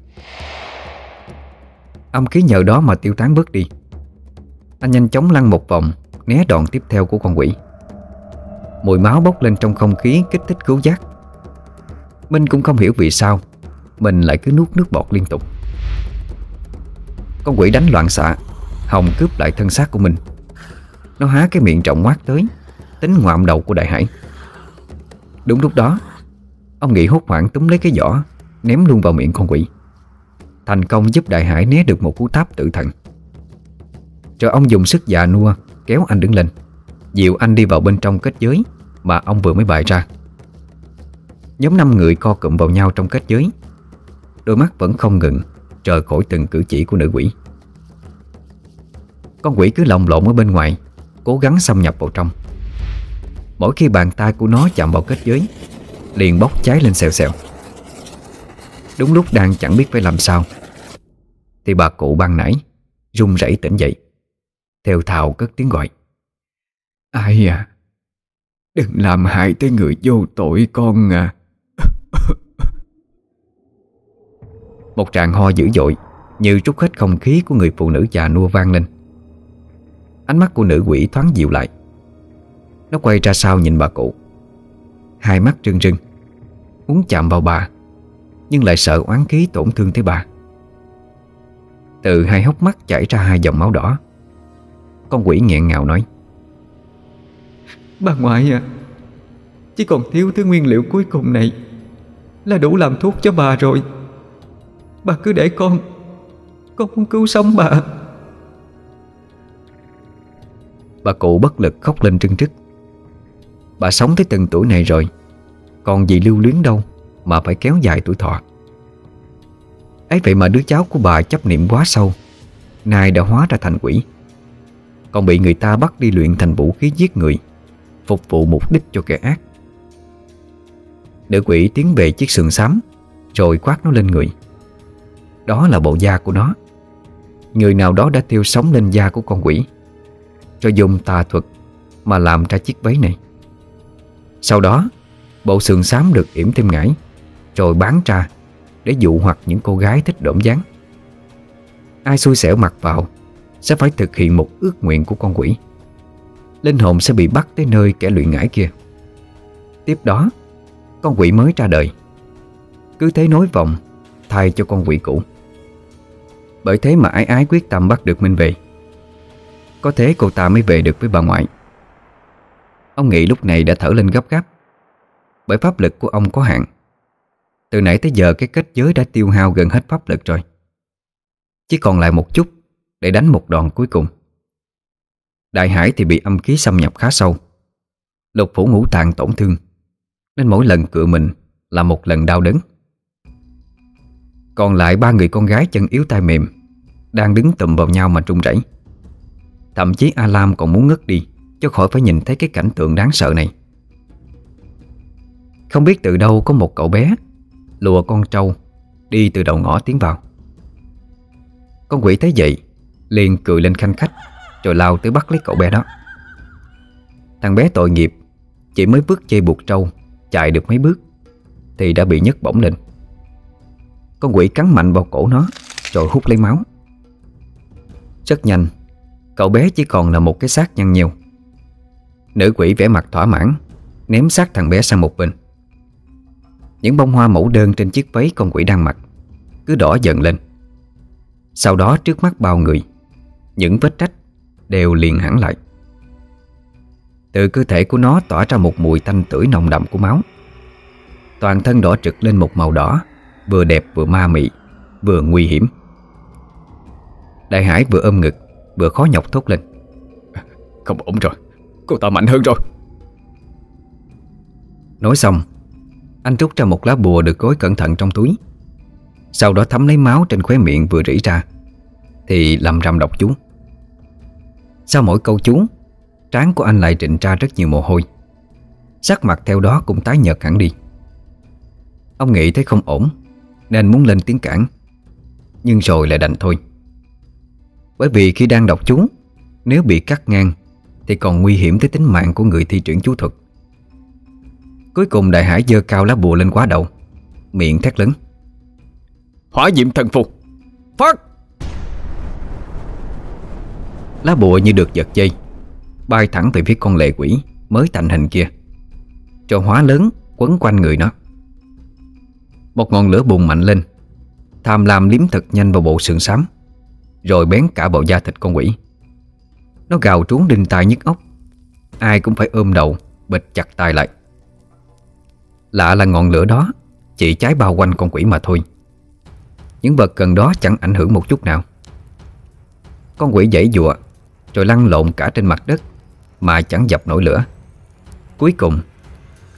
Âm khí nhờ đó mà tiêu tán bớt đi. Anh nhanh chóng lăn một vòng, Né đòn tiếp theo của con quỷ. Mùi máu bốc lên trong không khí Kích thích cứu giác. Minh cũng không hiểu vì sao Mình lại cứ nuốt nước bọt liên tục. Con quỷ đánh loạn xạ, Hồng cướp lại thân xác của mình. Nó há cái miệng trọng ngoác tới, Tính ngoạm đầu của đại hải. Đúng lúc đó, Ông nghị hốt hoảng túm lấy cái giỏ, Ném luôn vào miệng con quỷ. Thành công giúp đại hải né được một cú tháp tự thần. Rồi ông dùng sức già nua Kéo anh đứng lên. Dịu anh đi vào bên trong kết giới Mà ông vừa mới bày ra. Nhóm năm người co cụm vào nhau trong kết giới. Đôi mắt vẫn không ngừng Chờ khỏi từng cử chỉ của nữ quỷ. Con quỷ cứ lồng lộn ở bên ngoài, Cố gắng xâm nhập vào trong. Mỗi khi bàn tay của nó chạm vào kết giới, Liền bốc cháy lên xèo xèo. Đúng lúc đang chẳng biết phải làm sao, Thì bà cụ ban nãy run rẩy tỉnh dậy Theo thào cất tiếng gọi. Ai à Đừng làm hại tới người vô tội con à. *laughs* Một tràng ho dữ dội, Như trút hết không khí của người phụ nữ già nua vang lên. Ánh mắt của nữ quỷ thoáng dịu lại. Nó quay ra sau nhìn bà cụ. Hai mắt rưng rưng, Muốn chạm vào bà, Nhưng lại sợ oán khí tổn thương tới bà. Từ hai hốc mắt chảy ra hai dòng máu đỏ, Con quỷ nghẹn ngào nói, Bà ngoại à Chỉ còn thiếu thứ nguyên liệu cuối cùng này. Là đủ làm thuốc cho bà rồi. Bà cứ để con Con muốn cứu sống bà. Bà cụ bất lực khóc lên trưng trức. Bà sống tới từng tuổi này rồi, Còn gì lưu luyến đâu Mà phải kéo dài tuổi thọ. Ấy vậy mà đứa cháu của bà chấp niệm quá sâu, Nay đã hóa ra thành quỷ. Còn bị người ta bắt đi luyện thành vũ khí giết người, Phục vụ mục đích cho kẻ ác. Nữ quỷ tiến về chiếc sườn xám, Rồi quát nó lên người. Đó là bộ da của nó. Người nào đó đã tiêu sống lên da của con quỷ Rồi dùng tà thuật Mà làm ra chiếc váy này. Sau đó, Bộ sườn xám được yểm thêm ngải, Rồi bán ra Để dụ hoặc những cô gái thích đổm dáng. Ai xui xẻo mặc vào Sẽ phải thực hiện một ước nguyện của con quỷ. Linh hồn sẽ bị bắt tới nơi kẻ luyện ngải kia. Tiếp đó con quỷ mới ra đời. Cứ thế nối vòng, Thay cho con quỷ cũ. Bởi thế mà ái ái quyết tâm bắt được Minh về Có thế cô ta mới về được với bà ngoại. Ông nghĩ lúc này đã thở lên gấp gáp. Bởi pháp lực của ông có hạn. Từ nãy tới giờ cái kết giới đã tiêu hao gần hết pháp lực rồi. Chỉ còn lại một chút Để đánh một đòn cuối cùng. Đại hải thì bị âm khí xâm nhập khá sâu. Lục phủ ngũ tạng tổn thương. Nên mỗi lần cựa mình Là một lần đau đớn. Còn lại ba người con gái chân yếu tay mềm Đang đứng tùm vào nhau mà trung rẩy. Thậm chí A Lam còn muốn ngất đi Cho khỏi phải nhìn thấy cái cảnh tượng đáng sợ này. Không biết từ đâu có một cậu bé, Lùa con trâu, Đi từ đầu ngõ tiến vào. Con quỷ thấy vậy, Liền cười lên khanh khách, rồi lao tới bắt lấy cậu bé đó. Thằng bé tội nghiệp, Chỉ mới bước dây buộc trâu Chạy được mấy bước Thì đã bị nhấc bổng lên. Con quỷ cắn mạnh vào cổ nó Rồi hút lấy máu. Rất nhanh, Cậu bé chỉ còn là một cái xác nhăn nhiều. Nữ quỷ vẻ mặt thỏa mãn, Ném xác thằng bé sang một bên. Những bông hoa mẫu đơn trên chiếc váy con quỷ đang mặc Cứ đỏ dần lên. Sau đó trước mắt bao người, Những vết trách Đều liền hẳn lại. Từ cơ thể của nó tỏa ra một mùi tanh tưởi nồng đậm của máu. Toàn thân đỏ trực lên một màu đỏ Vừa đẹp vừa ma mị Vừa nguy hiểm. Đại Hải vừa ôm ngực Vừa khó nhọc thốt lên. Không ổn rồi Cô ta mạnh hơn rồi. Nói xong Anh rút ra một lá bùa được gói cẩn thận trong túi. Sau đó thấm lấy máu trên khóe miệng vừa rỉ ra Thì lầm rầm đọc chú. Sau mỗi câu chú Trán của anh lại trịnh ra rất nhiều mồ hôi. Sắc mặt theo đó cũng tái nhợt hẳn đi. Ông nghĩ thấy không ổn Nên muốn lên tiếng cản. Nhưng rồi lại đành thôi. Bởi vì khi đang đọc chú Nếu bị cắt ngang Thì còn nguy hiểm tới tính mạng của người thi triển chú thuật. Cuối cùng đại hải dơ cao lá bùa lên quá đầu Miệng thét lớn. Hỏa diệm thần phục. Phát! Lá bùa như được giật dây Bay thẳng về phía con lệ quỷ Mới thành hình kia. Cho hóa lớn, quấn quanh người nó. Một ngọn lửa bùng mạnh lên. Tham lam liếm thật nhanh vào bộ sườn xám, Rồi bén cả bộ da thịt con quỷ. Nó gào trốn đinh tai nhức óc. Ai cũng phải ôm đầu Bịch chặt tay lại. Lạ là ngọn lửa đó Chỉ cháy bao quanh con quỷ mà thôi. Những vật gần đó chẳng ảnh hưởng một chút nào. Con quỷ dãy dụa, Rồi lăn lộn cả trên mặt đất. Mà chẳng dập nổi lửa. Cuối cùng,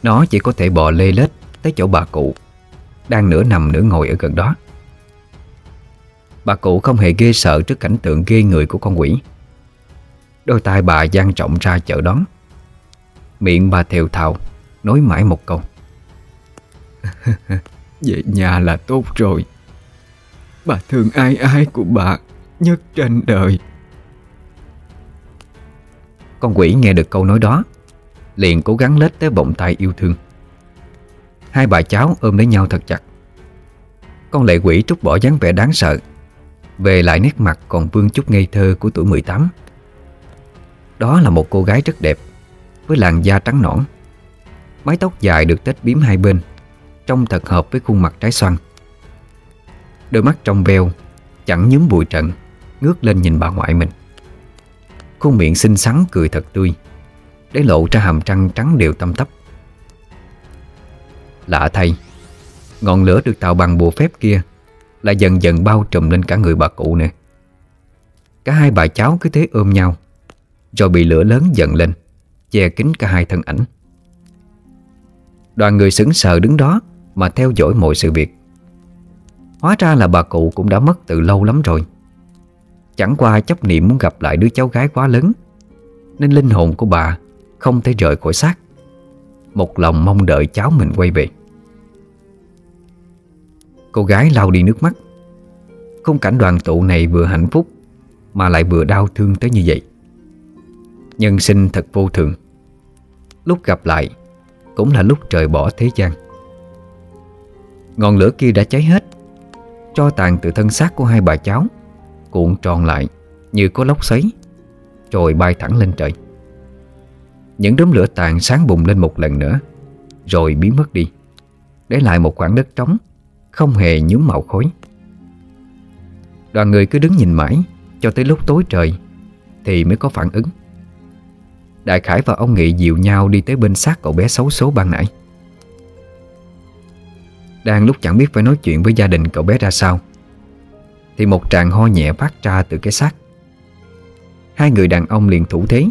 Nó chỉ có thể bò lê lết Tới chỗ bà cụ Đang nửa nằm nửa ngồi ở gần đó. Bà cụ không hề ghê sợ Trước cảnh tượng ghê người của con quỷ. Đôi tay bà dang trọng ra chợ đón. Miệng bà thều thào, Nói mãi một câu. *laughs* Về nhà là tốt rồi. Bà thương ai ai của bà, Nhất trên đời. Con quỷ nghe được câu nói đó, Liền cố gắng lết tới vòng tay yêu thương. Hai bà cháu ôm lấy nhau thật chặt. Con lệ quỷ trút bỏ dáng vẻ đáng sợ, Về lại nét mặt còn vương chút ngây thơ của tuổi 18 Đó là một cô gái rất đẹp, Với làn da trắng nõn, Mái tóc dài được tết bím hai bên, Trông thật hợp với khuôn mặt trái xoan. Đôi mắt trong veo Chẳng nhúm bụi trận Ngước lên nhìn bà ngoại mình. Khuôn miệng xinh xắn cười thật tươi, Để lộ ra hàm răng trắng đều tâm tấp Lạ thay, Ngọn lửa được tạo bằng bùa phép kia Lại dần dần bao trùm lên cả người bà cụ nè Cả hai bà cháu cứ thế ôm nhau Rồi bị lửa lớn dần lên, Che kín cả hai thân ảnh. Đoàn người sững sờ đứng đó Mà theo dõi mọi sự việc. Hóa ra là bà cụ cũng đã mất từ lâu lắm rồi. Chẳng qua chấp niệm muốn gặp lại đứa cháu gái quá lớn, Nên linh hồn của bà Không thể rời khỏi xác. Một lòng mong đợi cháu mình quay về. Cô gái lau đi nước mắt. Khung cảnh đoàn tụ này vừa hạnh phúc Mà lại vừa đau thương tới như vậy. Nhân sinh thật vô thường. Lúc gặp lại Cũng là lúc trời bỏ thế gian. Ngọn lửa kia đã cháy hết, Cho tàn từ thân xác của hai bà cháu. Cuộn tròn lại Như có lốc xoáy, Rồi bay thẳng lên trời. Những đốm lửa tàn sáng bùng lên một lần nữa, Rồi biến mất đi, Để lại một khoảng đất trống, Không hề nhúm màu khói. Đoàn người cứ đứng nhìn mãi, Cho tới lúc tối trời, Thì mới có phản ứng. Đại Khải và ông Nghị dịu nhau đi tới bên xác cậu bé xấu số ban nãy. Đang lúc chẳng biết phải nói chuyện với gia đình cậu bé ra sao thì một tràng ho nhẹ phát ra từ cái xác. Hai người đàn ông liền thủ thế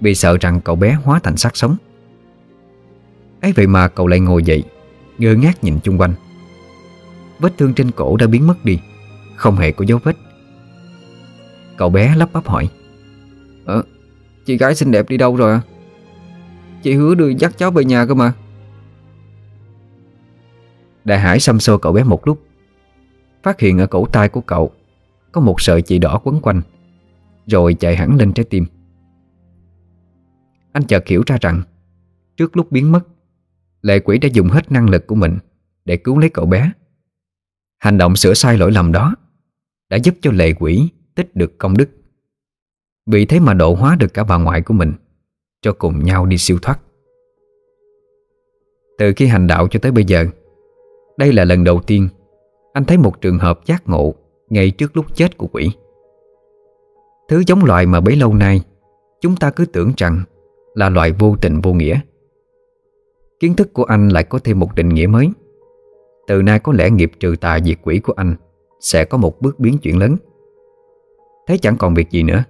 Vì sợ rằng cậu bé hóa thành xác sống. Ấy vậy mà cậu lại ngồi dậy Ngơ ngác nhìn chung quanh. Vết thương trên cổ đã biến mất đi Không hề có dấu vết. Cậu bé lắp bắp hỏi Ờ, chị gái xinh đẹp đi đâu rồi à? Chị hứa đưa dắt cháu về nhà cơ mà. Đại Hải xăm xô cậu bé một lúc Phát hiện ở cổ tay của cậu, Có một sợi chỉ đỏ quấn quanh, Rồi chạy hẳn lên trái tim. Anh chợt hiểu ra rằng, Trước lúc biến mất, Lệ quỷ đã dùng hết năng lực của mình Để cứu lấy cậu bé. Hành động sửa sai lỗi lầm đó Đã giúp cho lệ quỷ tích được công đức. Vì thế mà độ hóa được cả bà ngoại của mình, Cho cùng nhau đi siêu thoát. Từ khi hành đạo cho tới bây giờ, Đây là lần đầu tiên anh thấy một trường hợp giác ngộ Ngay trước lúc chết của quỷ. Thứ giống loài mà bấy lâu nay Chúng ta cứ tưởng rằng Là loài vô tình vô nghĩa. Kiến thức của anh lại có thêm một định nghĩa mới. Từ nay có lẽ nghiệp trừ tà diệt quỷ của anh Sẽ có một bước biến chuyển lớn. Thấy chẳng còn việc gì nữa.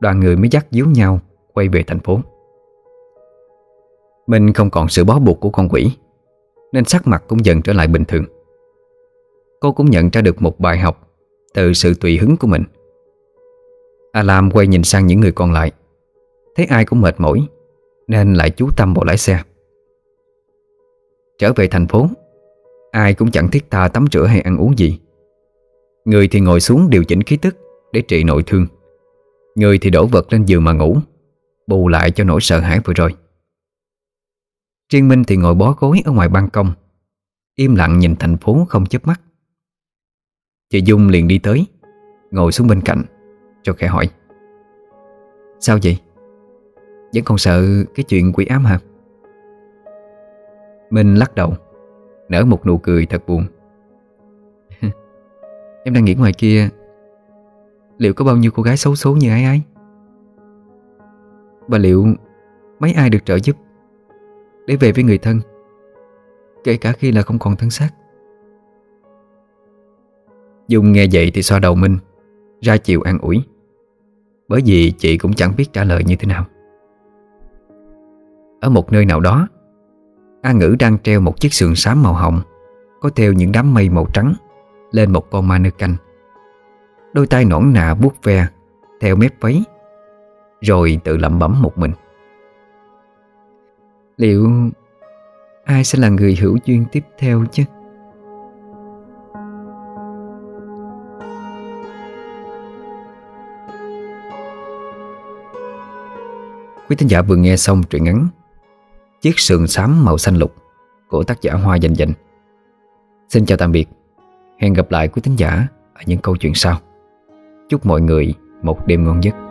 Đoàn người mới dắt díu nhau Quay về thành phố. Minh không còn sự bó buộc của con quỷ, Nên sắc mặt cũng dần trở lại bình thường. Cô cũng nhận ra được một bài học Từ sự tùy hứng của mình. Alam quay nhìn sang những người còn lại. Thấy ai cũng mệt mỏi, Nên lại chú tâm vào lái xe. Trở về thành phố, Ai cũng chẳng thiết tha tắm rửa hay ăn uống gì. Người thì ngồi xuống điều chỉnh khí tức Để trị nội thương. Người thì đổ vật lên giường mà ngủ, Bù lại cho nỗi sợ hãi vừa rồi. Triên Minh thì ngồi bó gối ở ngoài ban công, Im lặng nhìn thành phố không chớp mắt. Chị Dung liền đi tới, Ngồi xuống bên cạnh, Cho khẽ hỏi Sao vậy? Vẫn còn sợ cái chuyện quỷ ám hả? Minh lắc đầu, Nở một nụ cười thật buồn *laughs* Em đang nghĩ ngoài kia, Liệu có bao nhiêu cô gái xấu xố như ai ai Và liệu Mấy ai được trợ giúp Để về với người thân, Kể cả khi là không còn thân xác Dung nghe vậy thì xoa đầu Minh Ra chiều an ủi. Bởi vì chị cũng chẳng biết trả lời như thế nào. Ở một nơi nào đó, A Ngữ đang treo một chiếc sườn xám màu hồng, Có theo những đám mây màu trắng Lên một con ma nơ canh Đôi tay nõn nà vuốt ve Theo mép váy, Rồi tự lẩm bẩm một mình. Liệu Ai sẽ là người hữu duyên tiếp theo chứ? Quý thính giả vừa nghe xong truyện ngắn Chiếc sườn xám màu xanh lục Của tác giả Hoa Dành Dành Xin chào tạm biệt. Hẹn gặp lại quý thính giả Ở những câu chuyện sau. Chúc mọi người một đêm ngon giấc.